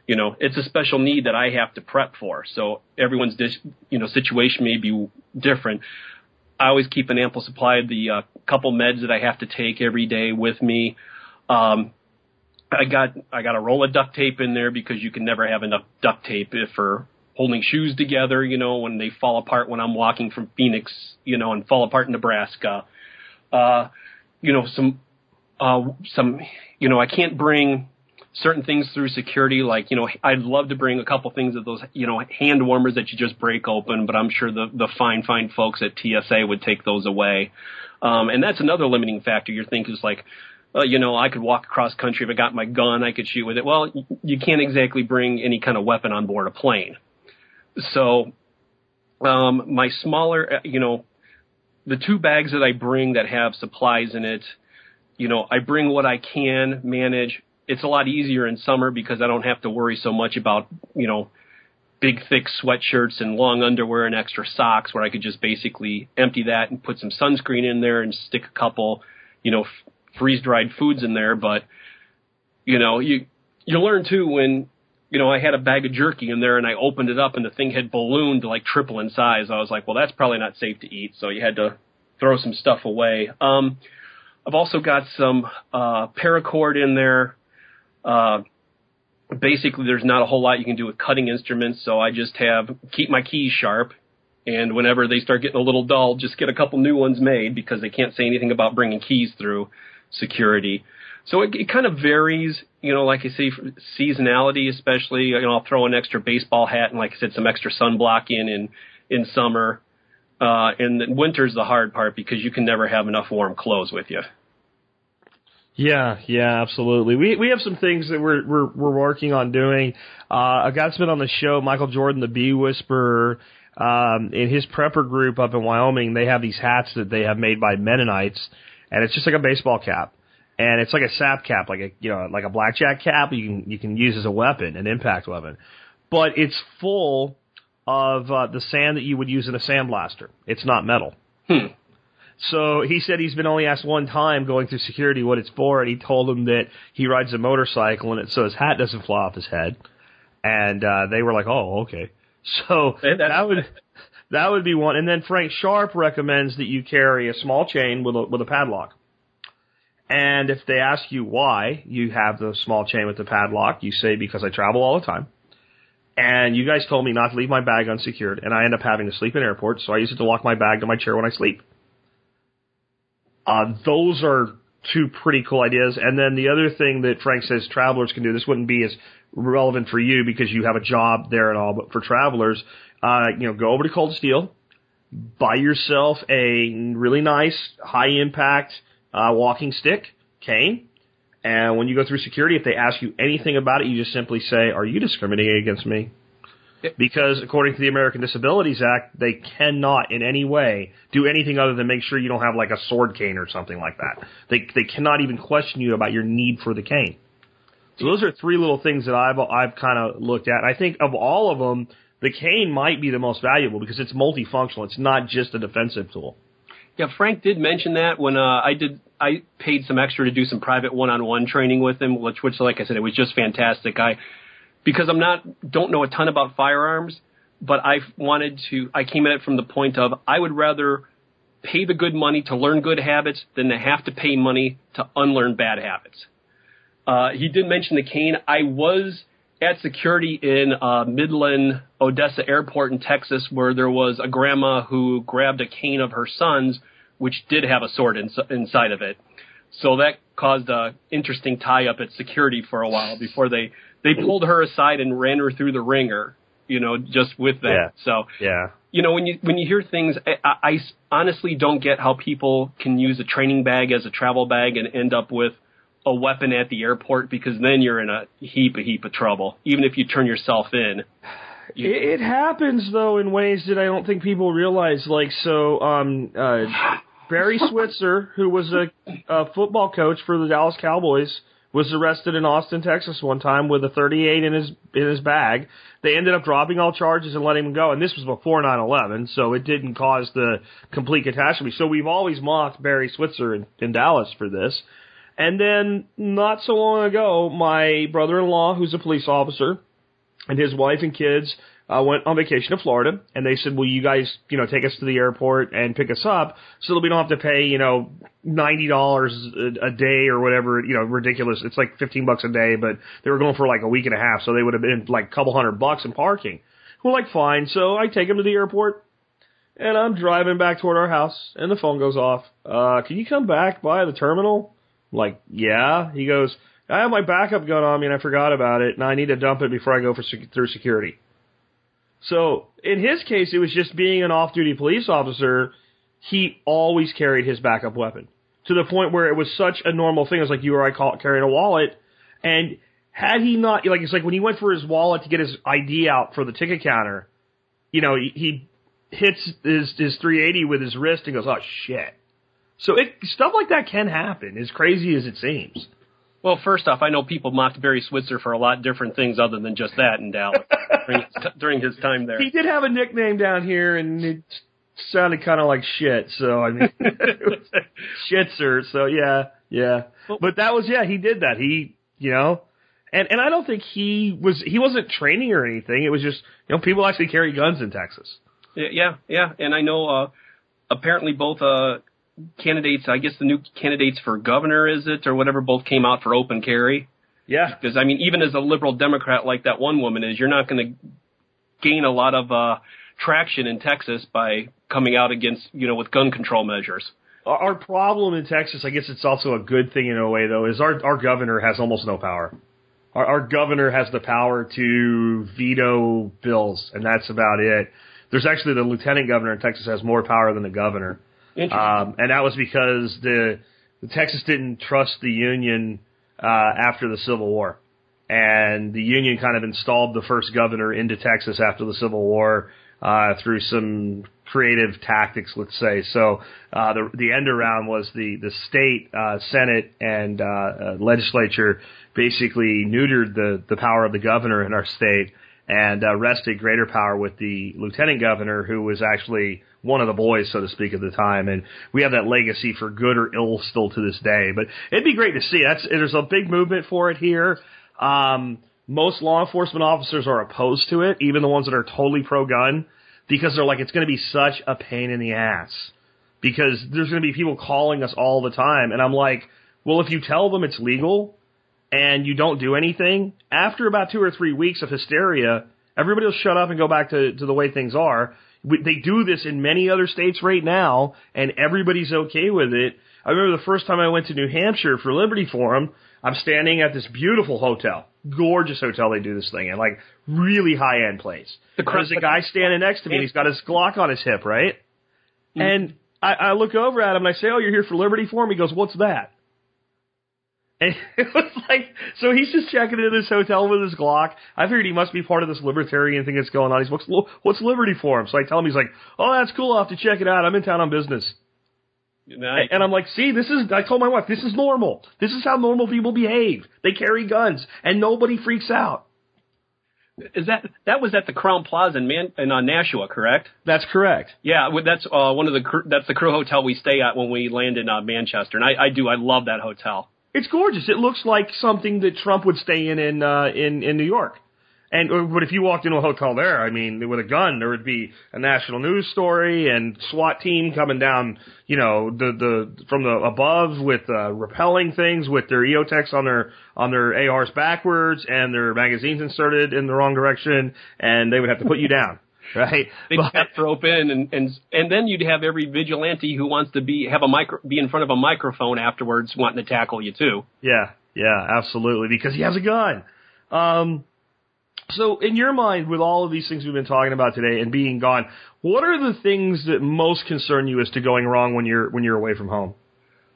you know, it's a special need that I have to prep for. So everyone's, dis- you know, situation may be different. I always keep an ample supply of the uh, couple meds that I have to take every day with me. Um, I got I got a roll of duct tape in there because you can never have enough duct tape if for holding shoes together. You know when they fall apart when I'm walking from Phoenix, you know, and fall apart in Nebraska. Uh, you know some uh, some you know I can't bring certain things through security. Like, you know, I'd love to bring a couple things of those, you know, hand warmers that you just break open, but I'm sure the, the fine, fine folks at TSA would take those away. Um, and that's another limiting factor. You're thinking is like, uh, you know, I could walk across country if I got my gun, I could shoot with it. Well, you can't exactly bring any kind of weapon on board a plane. So, um, my smaller, uh, you know, the two bags that I bring that have supplies in it, you know, I bring what I can manage it's a lot easier in summer because I don't have to worry so much about, you know, big thick sweatshirts and long underwear and extra socks where I could just basically empty that and put some sunscreen in there and stick a couple, you know, f- freeze dried foods in there. But, you know, you, you learn too when, you know, I had a bag of jerky in there and I opened it up and the thing had ballooned like triple in size. I was like, well, that's probably not safe to eat. So you had to throw some stuff away. Um, I've also got some, uh, paracord in there uh, basically, there's not a whole lot you can do with cutting instruments, so I just have keep my keys sharp. And whenever they start getting a little dull, just get a couple new ones made because they can't say anything about bringing keys through security. So it, it kind of varies, you know, like I say, seasonality, especially, you know, I'll throw an extra baseball hat and like I said, some extra sunblock in, in, in summer. Uh, and winter's the hard part because you can never have enough warm clothes with you. Yeah, yeah, absolutely. We we have some things that we're we're we're working on doing. Uh, a guy's been on the show, Michael Jordan, the Bee Whisperer. Um, in his prepper group up in Wyoming, they have these hats that they have made by Mennonites, and it's just like a baseball cap, and it's like a sap cap, like a you know like a blackjack cap. You can you can use as a weapon, an impact weapon, but it's full of uh, the sand that you would use in a sandblaster. It's not metal. Hmm. So he said he's been only asked one time going through security what it's for, and he told them that he rides a motorcycle and it so his hat doesn't fly off his head. And uh, they were like, "Oh, okay." So that would that would be one. And then Frank Sharp recommends that you carry a small chain with a with a padlock. And if they ask you why you have the small chain with the padlock, you say because I travel all the time. And you guys told me not to leave my bag unsecured, and I end up having to sleep in airports, so I use it to lock my bag to my chair when I sleep. Uh, those are two pretty cool ideas. And then the other thing that Frank says travelers can do, this wouldn't be as relevant for you because you have a job there and all, but for travelers, uh, you know, go over to Cold Steel, buy yourself a really nice high impact, uh, walking stick, cane. And when you go through security, if they ask you anything about it, you just simply say, are you discriminating against me? Because according to the American Disabilities Act, they cannot in any way do anything other than make sure you don't have like a sword cane or something like that. They they cannot even question you about your need for the cane. So those are three little things that I've I've kind of looked at. I think of all of them, the cane might be the most valuable because it's multifunctional. It's not just a defensive tool. Yeah, Frank did mention that when uh, I did. I paid some extra to do some private one-on-one training with him, which, which, like I said, it was just fantastic. I because I'm not don't know a ton about firearms, but I wanted to. I came at it from the point of I would rather pay the good money to learn good habits than to have to pay money to unlearn bad habits. Uh, he did mention the cane. I was at security in uh, Midland, Odessa Airport in Texas, where there was a grandma who grabbed a cane of her son's, which did have a sword in, inside of it. So that caused a interesting tie up at security for a while before they they pulled her aside and ran her through the ringer, you know, just with that. Yeah. So, Yeah. you know, when you when you hear things, I, I I honestly don't get how people can use a training bag as a travel bag and end up with a weapon at the airport because then you're in a heap a heap of trouble. Even if you turn yourself in. You, It, it happens though in ways that I don't think people realize. Like so, um, uh, Barry Switzer, who was a, a football coach for the Dallas Cowboys, was arrested in Austin, Texas, one time with a 38 in his in his bag. They ended up dropping all charges and letting him go. And this was before 9/11, so it didn't cause the complete catastrophe. So we've always mocked Barry Switzer in, in Dallas for this. And then not so long ago, my brother-in-law, who's a police officer, and his wife and kids uh, went on vacation to Florida, and they said, "Will you guys, you know, take us to the airport and pick us up, so that we don't have to pay, you know, ninety dollars a day or whatever, you know, ridiculous. It's like fifteen bucks a day, but they were going for like a week and a half, so they would have been like a couple hundred bucks in parking." We're like, "Fine." So I take them to the airport, and I'm driving back toward our house, and the phone goes off. Uh, can you come back by the terminal? Like, yeah. He goes, I have my backup gun on me and I forgot about it, and I need to dump it before I go for sec- through security. So in his case, it was just being an off-duty police officer. He always carried his backup weapon to the point where it was such a normal thing. It was like you or I call it carrying a wallet, and had he not, like it's like when he went for his wallet to get his ID out for the ticket counter, you know, he, he hits his his 380 with his wrist and goes, oh shit. So it, stuff like that can happen, as crazy as it seems. Well, first off, I know people mocked Barry Switzer for a lot different things other than just that in Dallas during, his, during his time there. He did have a nickname down here, and it sounded kind of like shit. So I mean, it was shitzer. So yeah, yeah. But that was yeah. He did that. He you know, and and I don't think he was he wasn't training or anything. It was just you know people actually carry guns in Texas. Yeah, yeah, and I know uh, apparently both uh, candidates, I guess the new candidates for governor is it or whatever, both came out for open carry. Yeah, Because I mean, even as a liberal Democrat like that one woman is, you're not going to gain a lot of uh, traction in Texas by coming out against you know with gun control measures. our our problem in Texas, I guess it's also a good thing in a way though, is our our governor has almost no power. Our, our governor has the power to veto bills, and that's about it. There's actually the lieutenant governor in Texas has more power than the governor. Um, and that was because the, the Texas didn't trust the Union uh, after the Civil War, and the Union kind of installed the first governor into Texas after the Civil War uh, through some creative tactics, let's say. So uh, the the end around was the the state uh, Senate and uh, uh, legislature basically neutered the the power of the governor in our state and uh, rested greater power with the lieutenant governor, who was actually one of the boys, so to speak, at the time. And we have that legacy for good or ill still to this day. But it'd be great to see. That's there's a big movement for it here. Um, most law enforcement officers are opposed to it, even the ones that are totally pro-gun, because they're like, it's going to be such a pain in the ass. Because there's going to be people calling us all the time, and I'm like, well, if you tell them it's legal, and you don't do anything, after about two or three weeks of hysteria, everybody will shut up and go back to, to the way things are. They do this in many other states right now, and everybody's okay with it. I remember the first time I went to New Hampshire for Liberty Forum, I'm standing at this beautiful hotel, gorgeous hotel they do this thing in, like really high end place. There's a guy standing next to me, and he's got his Glock on his hip, right? Mm-hmm. And I, I look over at him and I say, "Oh, you're here for Liberty Forum?" He goes, "What's that?" And it was like, so he's just checking into this hotel with his Glock. I figured he must be part of this libertarian thing that's going on. He's, what's, what's Liberty Forum? So I tell him, he's like, oh, that's cool. I'll have to check it out. I'm in town on business. Nice. And I'm like, see, this is, I told my wife, this is normal. This is how normal people behave. They carry guns and nobody freaks out. Is that that was at the Crowne Plaza in Man in uh, Nashua, correct? That's correct. Yeah, that's uh, one of the that's the crew hotel we stay at when we land in uh, Manchester, and I, I do I love that hotel. It's gorgeous. It looks like something that Trump would stay in in uh, in in New York. And uh, but if you walked into a hotel there, I mean, with a gun, there would be a national news story and SWAT team coming down, you know, the the from the above with uh, repelling things with their EOTechs on their on their ARs backwards and their magazines inserted in the wrong direction, and they would have to put you down, right? They'd But- have rope in, and and and then you'd have every vigilante who wants to be have a micro be in front of a microphone afterwards, wanting to tackle you too. Yeah, yeah, absolutely, because he has a gun. Um, so, in your mind, with all of these things we've been talking about today and being gone, what are the things that most concern you as to going wrong when you're when you're away from home?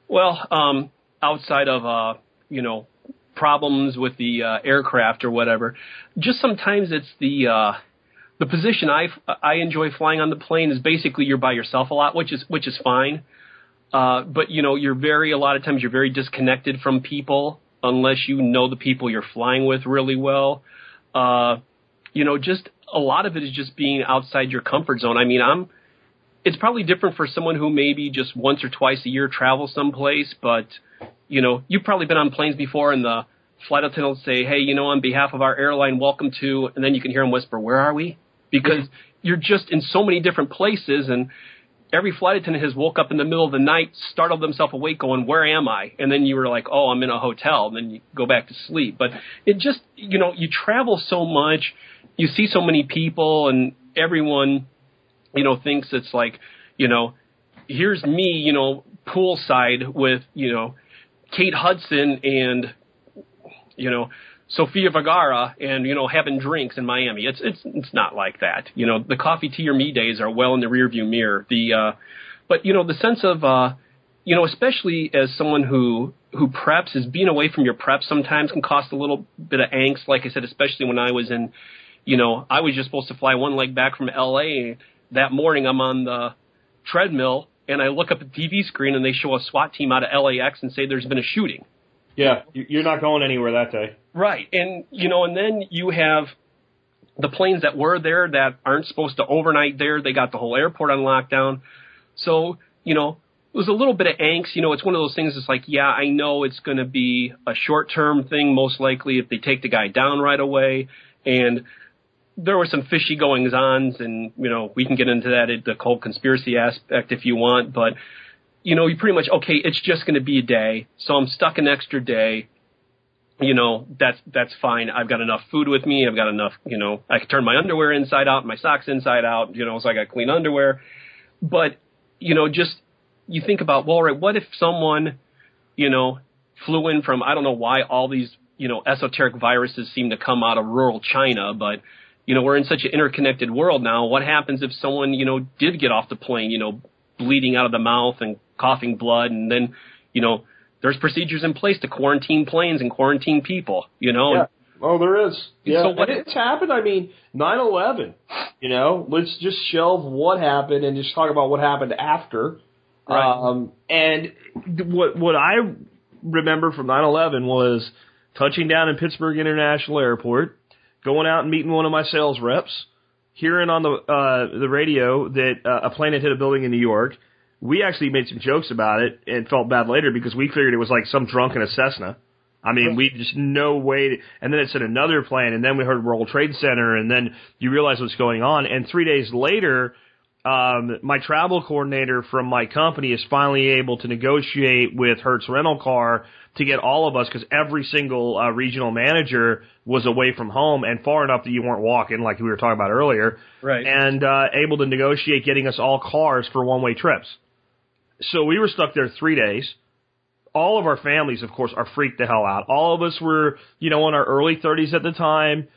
Well, um, outside of uh, you know, problems with the uh, aircraft or whatever. Just sometimes it's the uh, the position I I enjoy flying on the plane is basically you're by yourself a lot, which is which is fine. Uh, but you know, you're very a lot of times you're very disconnected from people unless you know the people you're flying with really well. Uh, you know, just a lot of it is just being outside your comfort zone. I mean, I'm. It's probably different for someone who maybe just once or twice a year travels someplace, but you know, you've probably been on planes before, and the flight attendant will say, "Hey, you know, on behalf of our airline, welcome to," and then you can hear them whisper, "Where are we?" Because you're just in so many different places, and every flight attendant has woke up in the middle of the night, startled themselves awake, going, "Where am I?" And then you were like, "Oh, I'm in a hotel." And then you go back to sleep. But it just, you know, you travel so much, you see so many people, and everyone, you know, thinks it's like, you know, here's me, you know, poolside with, you know, Kate Hudson and, you know, Sofia Vergara and you know having drinks in Miami. It's it's it's not like that. You know the coffee tea or me days are well in the rearview mirror. The uh, but you know the sense of uh, you know especially as someone who who preps is being away from your prep sometimes can cost a little bit of angst. Like I said, especially when I was in, you know, I was just supposed to fly one leg back from L.A. That morning, I'm on the treadmill and I look up at the TV screen and they show a SWAT team out of LAX and say there's been a shooting. Yeah, you're not going anywhere that day. Right. And, you know, and then you have the planes that were there that aren't supposed to overnight there. They got the whole airport on lockdown. So, you know, it was a little bit of angst. You know, it's one of those things It's like, yeah, I know it's going to be a short term thing, most likely, if they take the guy down right away. And there were some fishy goings ons, and, you know, we can get into that, the whole conspiracy aspect if you want. But, you know, you pretty much, okay, it's just going to be a day. So I'm stuck an extra day you know, that's that's fine. I've got enough food with me. I've got enough, you know, I can turn my underwear inside out, my socks inside out, you know, so I got clean underwear. But, you know, just you think about, well, right, what if someone, you know, flew in from I don't know why all these, you know, esoteric viruses seem to come out of rural China, but you know, we're in such an interconnected world now. What happens if someone, you know, did get off the plane, you know, bleeding out of the mouth and coughing blood and then, you know, there's procedures in place to quarantine planes and quarantine people. You know. Yeah. Oh, there is. Yeah, So what- and it's happened. I mean, 9/11. You know, let's just shelve what happened and just talk about what happened after. Right. Um, and what what I remember from 9/11 was touching down in Pittsburgh International Airport, going out and meeting one of my sales reps, hearing on the uh, the radio that uh, a plane had hit a building in New York. We actually made some jokes about it and felt bad later because we figured it was like some drunk in a Cessna. I mean, we just no way. To, and then it said another plane, and then we heard World Trade Center, and then you realize what's going on. And three days later, um, my travel coordinator from my company is finally able to negotiate with Hertz Rental Car to get all of us because every single uh, regional manager was away from home and far enough that you weren't walking, like we were talking about earlier, Right. and uh, able to negotiate getting us all cars for one-way trips. So we were stuck there three days all of our families, of course, are freaked the hell out. All of us were, you know, in our early 30s at the time.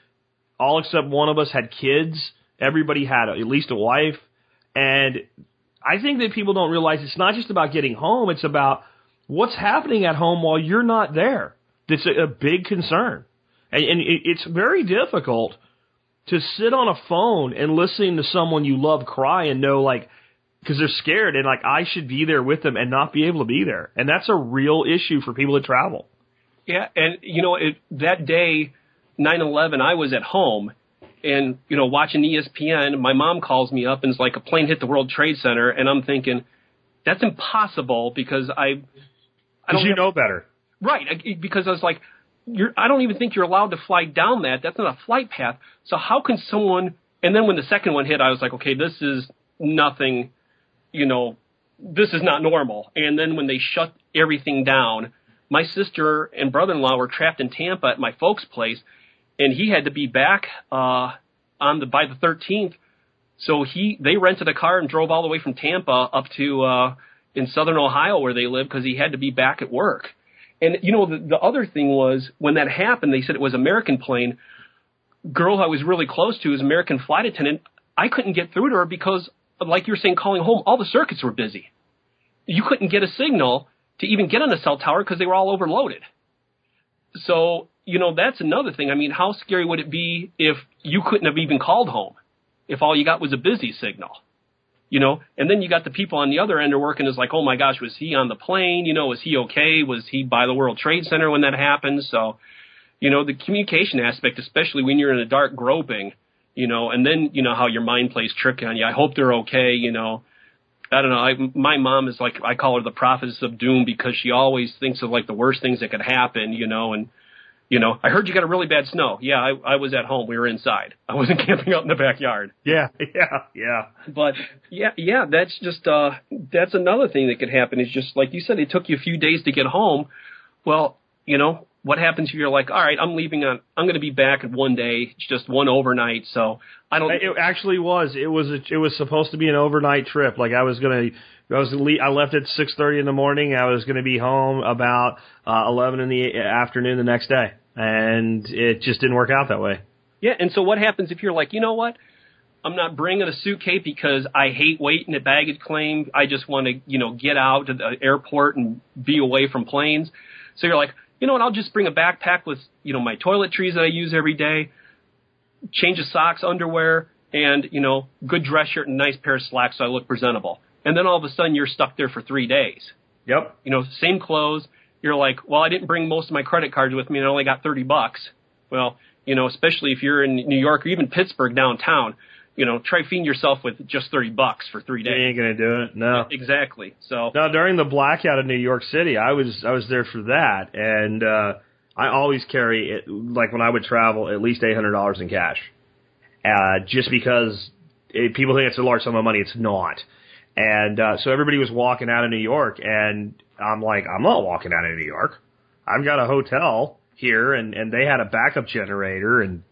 All except one of us had kids. Everybody had at least a wife. And I think that people don't realize it's not just about getting home, it's about what's happening at home while you're not there. That's a, a big concern. And, and it, it's very difficult to sit on a phone and listen to someone you love cry and know, like, because they're scared and like I should be there with them and not be able to be there. And that's a real issue for people that travel. Yeah, and you know, it, that day, 9/11, I was at home, and you know, watching ESPN. My mom calls me up and is like, "A plane hit the World Trade Center," and I'm thinking, "That's impossible," because I, I Because you have- know better. Right, I- because I was like, you're, I don't even think you're allowed to fly down that. That's not a flight path. So how can someone? And then when the second one hit, I was like, okay, this is nothing. You know, this is not normal. And then when they shut everything down, my sister and brother-in-law were trapped in Tampa at my folks' place, and he had to be back uh, on the by the 13th. So he they rented a car and drove all the way from Tampa up to uh, in southern Ohio where they live because he had to be back at work. And you know, the, the other thing was when that happened, they said it was American plane. Girl I was really close to is American flight attendant. I couldn't get through to her because, like you're saying, calling home, all the circuits were busy. You couldn't get a signal to even get on a cell tower because they were all overloaded. so, you know, that's another thing. I mean, how scary would it be if you couldn't have even called home? If all you got was a busy signal? You know, and then you got the people on the other end are working as like, oh my gosh, was he on the plane? You know, was he okay? Was he by the World Trade Center when that happened? So, you know, the communication aspect, especially when you're in a dark groping, you know, and then, you know, how your mind plays trick on you. I hope they're okay, you know. I don't know. I, my mom is like, I call her the prophetess of doom because she always thinks of like the worst things that could happen, you know, and, you know, I heard you got a really bad snow. Yeah, I, I was at home. We were inside. I wasn't camping out in the backyard. Yeah, yeah, yeah. But yeah, yeah, that's just uh that's another thing that could happen is just like you said, it took you a few days to get home. Well, you know, what happens if you're like, all right, I'm leaving on I'm gonna be back in one day, it's just one overnight, so I don't It actually was. It was. A, it was supposed to be an overnight trip. Like I was gonna. I was. le- I left at six thirty in the morning. I was gonna be home about uh, eleven in the afternoon the next day, and it just didn't work out that way. Yeah, and so what happens if you're like, you know what? I'm not bringing a suitcase because I hate waiting at baggage claim. I just want to, you know, get out to the airport and be away from planes. So you're like, you know what? I'll just bring a backpack with, you know, my toiletries that I use every day, change of socks, underwear, and you know, good dress shirt and nice pair of slacks so I look presentable. And then all of a sudden you're stuck there for three days. Yep. You know, same clothes. You're like, well, I didn't bring most of my credit cards with me and I only got 30 bucks. Well, you know, especially if you're in New York or even Pittsburgh downtown, you know, try feeding yourself with just 30 bucks for three days. You ain't gonna do it. No. Exactly. So, Now, during the blackout in New York City, I was I was there for that, and uh, I always carry it like when I would travel at least eight hundred dollars in cash, uh, just because it, people think it's a large sum of money. It's not, and uh, so everybody was walking out of New York, and I'm like, I'm not walking out of New York. I've got a hotel here, and and they had a backup generator, and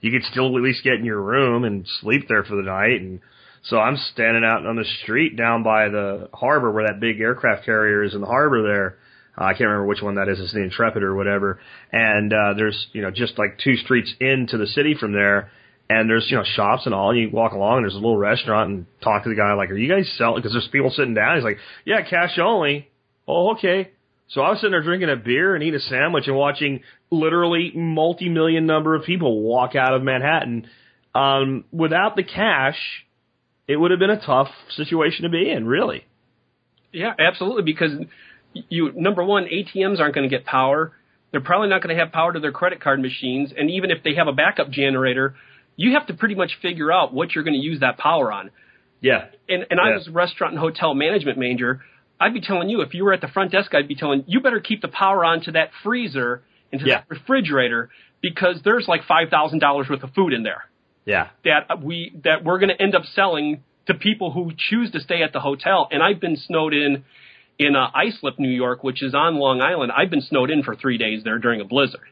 you could still at least get in your room and sleep there for the night, and so I'm standing out on the street down by the harbor where that big aircraft carrier is in the harbor there. Uh, I can't remember which one that is. It's the Intrepid or whatever. And uh, there's you know just like two streets into the city from there, and there's you know shops and all. And you walk along, and there's a little restaurant, and talk to the guy like, "Are you guys selling?" Because there's people sitting down. He's like, "Yeah, cash only." Oh, okay. So I was sitting there drinking a beer and eating a sandwich and watching literally multi-million number of people walk out of Manhattan. Um, without the cash, it would have been a tough situation to be in, really. yeah, absolutely. Because you, number one, ATMs aren't going to get power. They're probably not going to have power to their credit card machines. And even if they have a backup generator, you have to pretty much figure out what you're going to use that power on. Yeah. and and I Yeah. was a restaurant and hotel management manager. I'd be telling you if you were at the front desk, I'd be telling you better keep the power on to that freezer and to Yeah. that refrigerator because there's like five thousand dollars worth of food in there Yeah. that we that we're going to end up selling to people who choose to stay at the hotel. And I've been snowed in in uh, Islip, New York, which is on Long Island. I've been snowed in for three days there during a blizzard,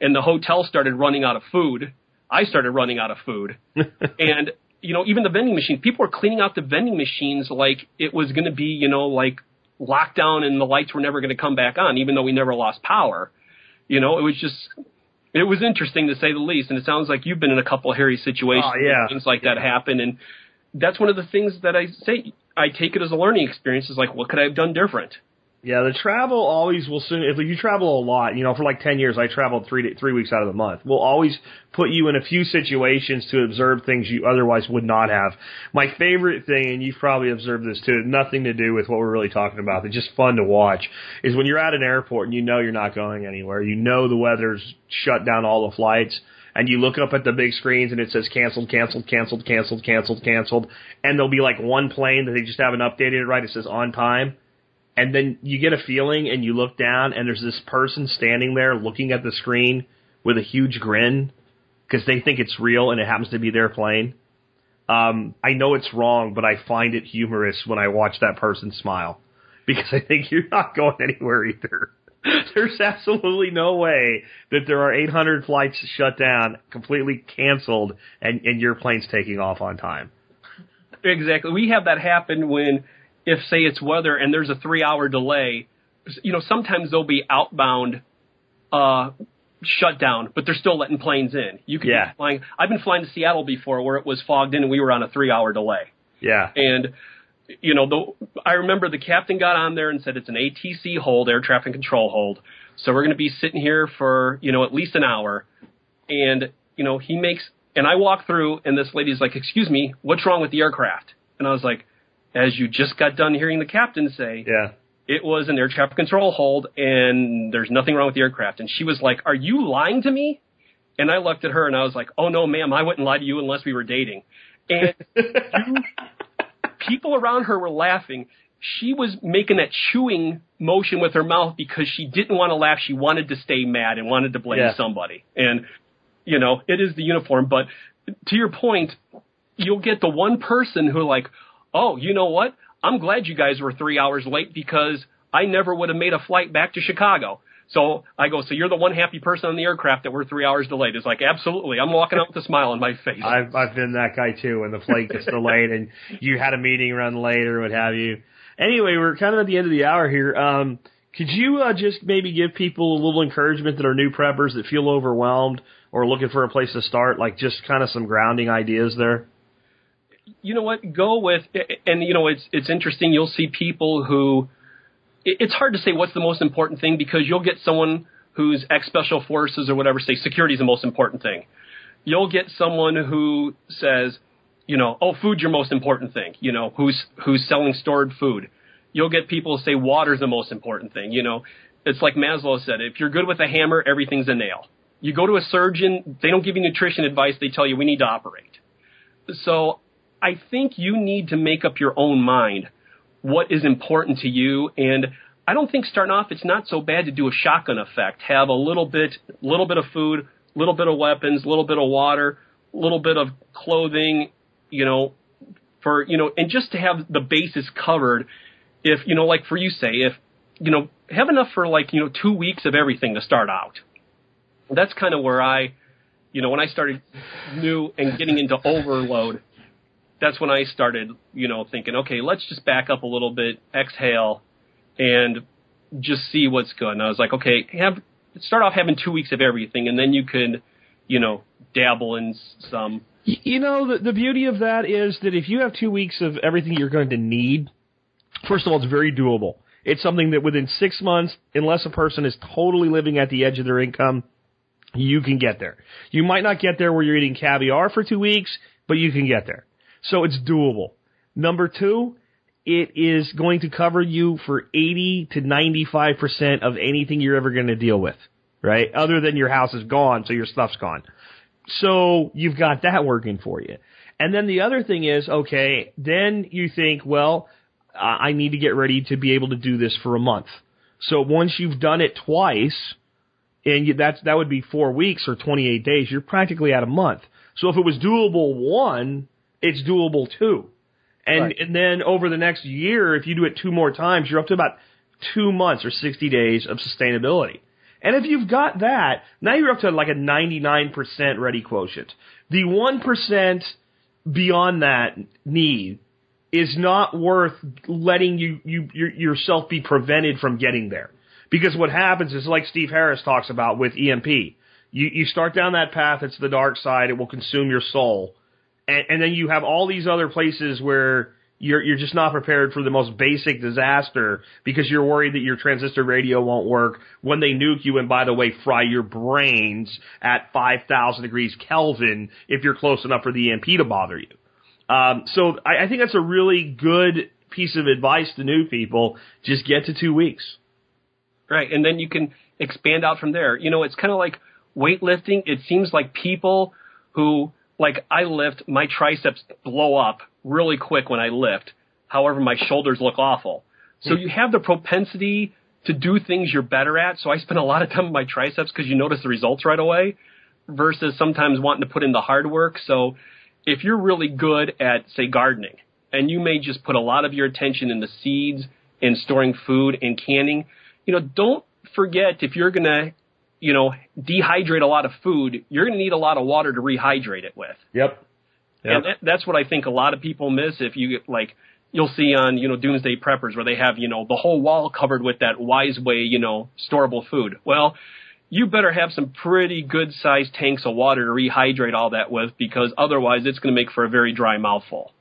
and the hotel started running out of food. I started running out of food, and you know even the vending machine. People were cleaning out the vending machines like it was going to be you know like lockdown and the lights were never going to come back on, even though we never lost power. You know, it was just it was interesting to say the least, and it sounds like you've been in a couple of hairy situations, Oh, yeah. things like that happen, and that's one of the things that I say. I take it as a learning experience. Is like, what could I have done different? Yeah, the travel always will soon. If you travel a lot, you know, for like ten years, I traveled three three weeks out of the month. Will always put you in a few situations to observe things you otherwise would not have. My favorite thing, and you've probably observed this too, nothing to do with what we're really talking about. It's just fun to watch. Is when you're at an airport and you know you're not going anywhere. You know the weather's shut down all the flights. And you look up at the big screens and it says canceled, canceled, canceled, canceled, canceled, canceled. And there'll be like one plane that they just haven't updated it right. It says on time and then you get a feeling and you look down and there's this person standing there looking at the screen with a huge grin because they think it's real and it happens to be their plane. Um, I know it's wrong, but I find it humorous when I watch that person smile because I think you're not going anywhere either. There's absolutely no way that there are 800 flights shut down, completely canceled, and, and your plane's taking off on time. Exactly. We have that happen when, if say it's weather and there's a three-hour delay. You know, sometimes there'll be outbound uh, shutdown, but they're still letting planes in. You can Yeah. be flying. I've been flying to Seattle before, where it was fogged in and we were on a three-hour delay. Yeah. And you know, the, I remember the captain got on there and said it's an ATC hold, air traffic control hold. So we're going to be sitting here for, you know, at least an hour. And, you know, he makes, and I walk through and this lady's like, excuse me, what's wrong with the aircraft? And I was like, as you just got done hearing the captain say, Yeah. it was an air traffic control hold and there's nothing wrong with the aircraft. And she was like, are you lying to me? And I looked at her and I was like, oh no, ma'am, I wouldn't lie to you unless we were dating. And you, people around her were laughing. She was making that chewing motion with her mouth because she didn't want to laugh. She wanted to stay mad and wanted to blame Yeah. somebody. And, you know, it is the uniform. But to your point, you'll get the one person who like, oh, you know what? I'm glad you guys were three hours late because I never would have made a flight back to Chicago. So I go, so you're the one happy person on the aircraft that we're three hours delayed. It's like, absolutely. I'm walking out with a smile on my face. I've I've been that guy too when the flight gets delayed and you had a meeting run late or what have you. Anyway, we're kind of at the end of the hour here. Um, could you uh, just maybe give people a little encouragement that are new preppers that feel overwhelmed or looking for a place to start, like just kind of some grounding ideas there? You know what? Go with, and you know, it's it's interesting. You'll see people who, it's hard to say what's the most important thing because you'll get someone who's ex special forces or whatever say security is the most important thing. You'll get someone who says, you know, oh, food's your most important thing. You know, who's who's selling stored food. You'll get people say water's the most important thing. You know, it's like Maslow said, if you're good with a hammer, everything's a nail. You go to a surgeon, they don't give you nutrition advice, they tell you we need to operate. So I think you need to make up your own mind what is important to you. And I don't think starting off, it's not so bad to do a shotgun effect. Have a little bit, little bit of food, little bit of weapons, little bit of water, little bit of clothing, you know, for, you know, and just to have the bases covered. If, you know, like for you say, if, you know, have enough for like, you know, two weeks of everything to start out. That's kind of where I, you know, when I started new and getting into overload, that's when I started, you know, thinking, okay, let's just back up a little bit, exhale, and just see what's good. And I was like, okay, have start off having two weeks of everything, and then you can, you know, dabble in some. You know, the, the beauty of that is that if you have two weeks of everything you're going to need, first of all, it's very doable. It's something that within six months, unless a person is totally living at the edge of their income, you can get there. You might not get there where you're eating caviar for two weeks, but you can get there. So it's doable. Number two, it is going to cover you for 80 to 95% of anything you're ever going to deal with, right? Other than your house is gone, so your stuff's gone. So you've got that working for you. And then the other thing is, okay, then you think, well, I need to get ready to be able to do this for a month. So once you've done it twice, and that's that would be four weeks or 28 days. You're practically at a month. So if it was doable one, it's doable too. and Right. and then over the next year, if you do it two more times, you're up to about two months or 60 days of sustainability. And if you've got that, now you're up to like a 99% ready quotient. The 1% beyond that need is not worth letting you, you your, yourself be prevented from getting there. Because what happens is like Steve Harris talks about with EMP. You, you start down that path, it's the dark side, it will consume your soul. And, and then you have all these other places where you're, you're just not prepared for the most basic disaster because you're worried that your transistor radio won't work when they nuke you and by the way, fry your brains at 5,000 degrees Kelvin if you're close enough for the EMP to bother you. Um, so I, I think that's a really good piece of advice to new people. Just get to two weeks. Right. And then you can expand out from there. You know, it's kind of like weightlifting. It seems like people who, like I lift, my triceps blow up really quick when I lift. However, my shoulders look awful. So hmm. you have the propensity to do things you're better at. So I spend a lot of time on my triceps because you notice the results right away versus sometimes wanting to put in the hard work. So if you're really good at, say, gardening, and you may just put a lot of your attention into seeds and storing food and canning, you know, don't forget if you're going to, you know, dehydrate a lot of food, you're going to need a lot of water to rehydrate it with. Yep. And that, that's what I think a lot of people miss if you get like, you'll see on, you know, Doomsday Preppers where they have, you know, the whole wall covered with that wise way, you know, storable food. Well, you better have some pretty good sized tanks of water to rehydrate all that with because otherwise it's going to make for a very dry mouthful.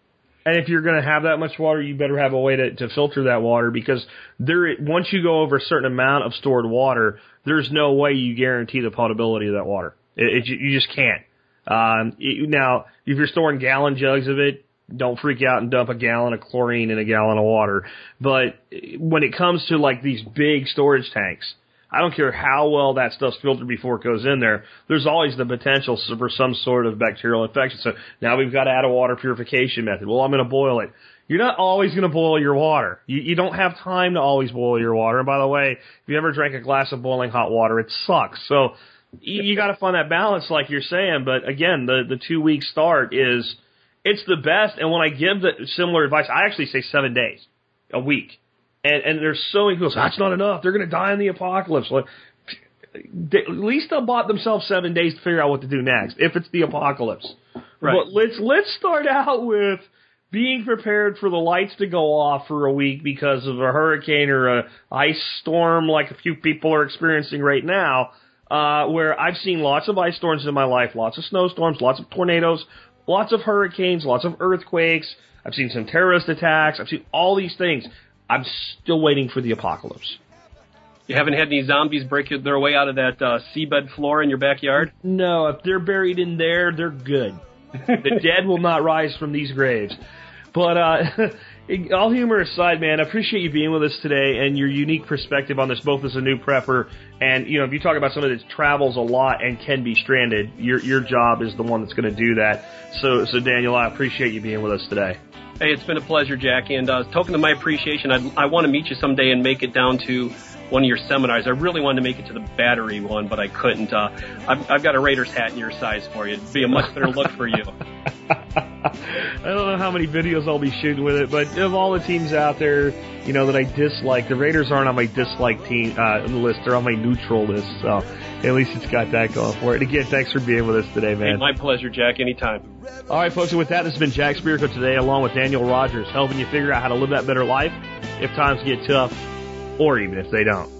And if you're going to have that much water, you better have a way to, to filter that water because there, once you go over a certain amount of stored water, there's no way you guarantee the potability of that water. It, it you just can't. Um, it, now, if you're storing gallon jugs of it, don't freak out and dump a gallon of chlorine in a gallon of water. But when it comes to like these big storage tanks, I don't care how well that stuff's filtered before it goes in there. There's always the potential for some sort of bacterial infection. So now we've got to add a water purification method. Well, I'm going to boil it. You're not always going to boil your water. You, you don't have time to always boil your water. And by the way, if you ever drank a glass of boiling hot water, it sucks. So you, you got to find that balance, like you're saying. But again, the the two week start is it's the best. And when I give the similar advice, I actually say seven days, a week. And, and there's so many people say, that's not enough. They're going to die in the apocalypse. Like, at least they'll bought themselves seven days to figure out what to do next, if it's the apocalypse. Right. But let's, let's start out with being prepared for the lights to go off for a week because of a hurricane or a ice storm like a few people are experiencing right now. Uh, where I've seen lots of ice storms in my life, lots of snowstorms, lots of tornadoes, lots of hurricanes, lots of earthquakes. I've seen some terrorist attacks. I've seen all these things. I'm still waiting for the apocalypse. You haven't had any zombies break their way out of that uh, seabed floor in your backyard? No, if they're buried in there, they're good. the dead will not rise from these graves. But uh, all humor aside, man, I appreciate you being with us today and your unique perspective on this, both as a new prepper and you know, if you talk about somebody that travels a lot and can be stranded, your your job is the one that's going to do that. So, so Daniel, I appreciate you being with us today. Hey, it's been a pleasure, Jackie. And uh, token of my appreciation, I'd, I want to meet you someday and make it down to one of your seminars. I really wanted to make it to the battery one, but I couldn't. Uh, I've, I've got a Raiders hat in your size for you. It'd be a much better look for you. I don't know how many videos I'll be shooting with it, but of all the teams out there, you know that I dislike, the Raiders aren't on my dislike team uh, list; they're on my neutral list. So at least it's got that going for it. And again, thanks for being with us today, man. Hey, my pleasure, Jack. Anytime. All right, folks. And with that, this has been Jack Spirko today, along with Daniel Rogers, helping you figure out how to live that better life if times get tough, or even if they don't.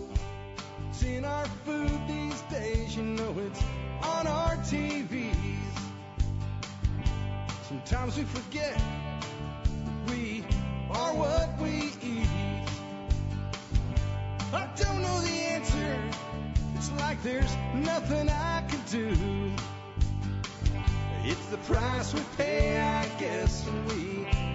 It's in our food these days, you know it's on our TVs. Sometimes we forget we are what we like there's nothing I can do. It's the price we pay, I guess, when we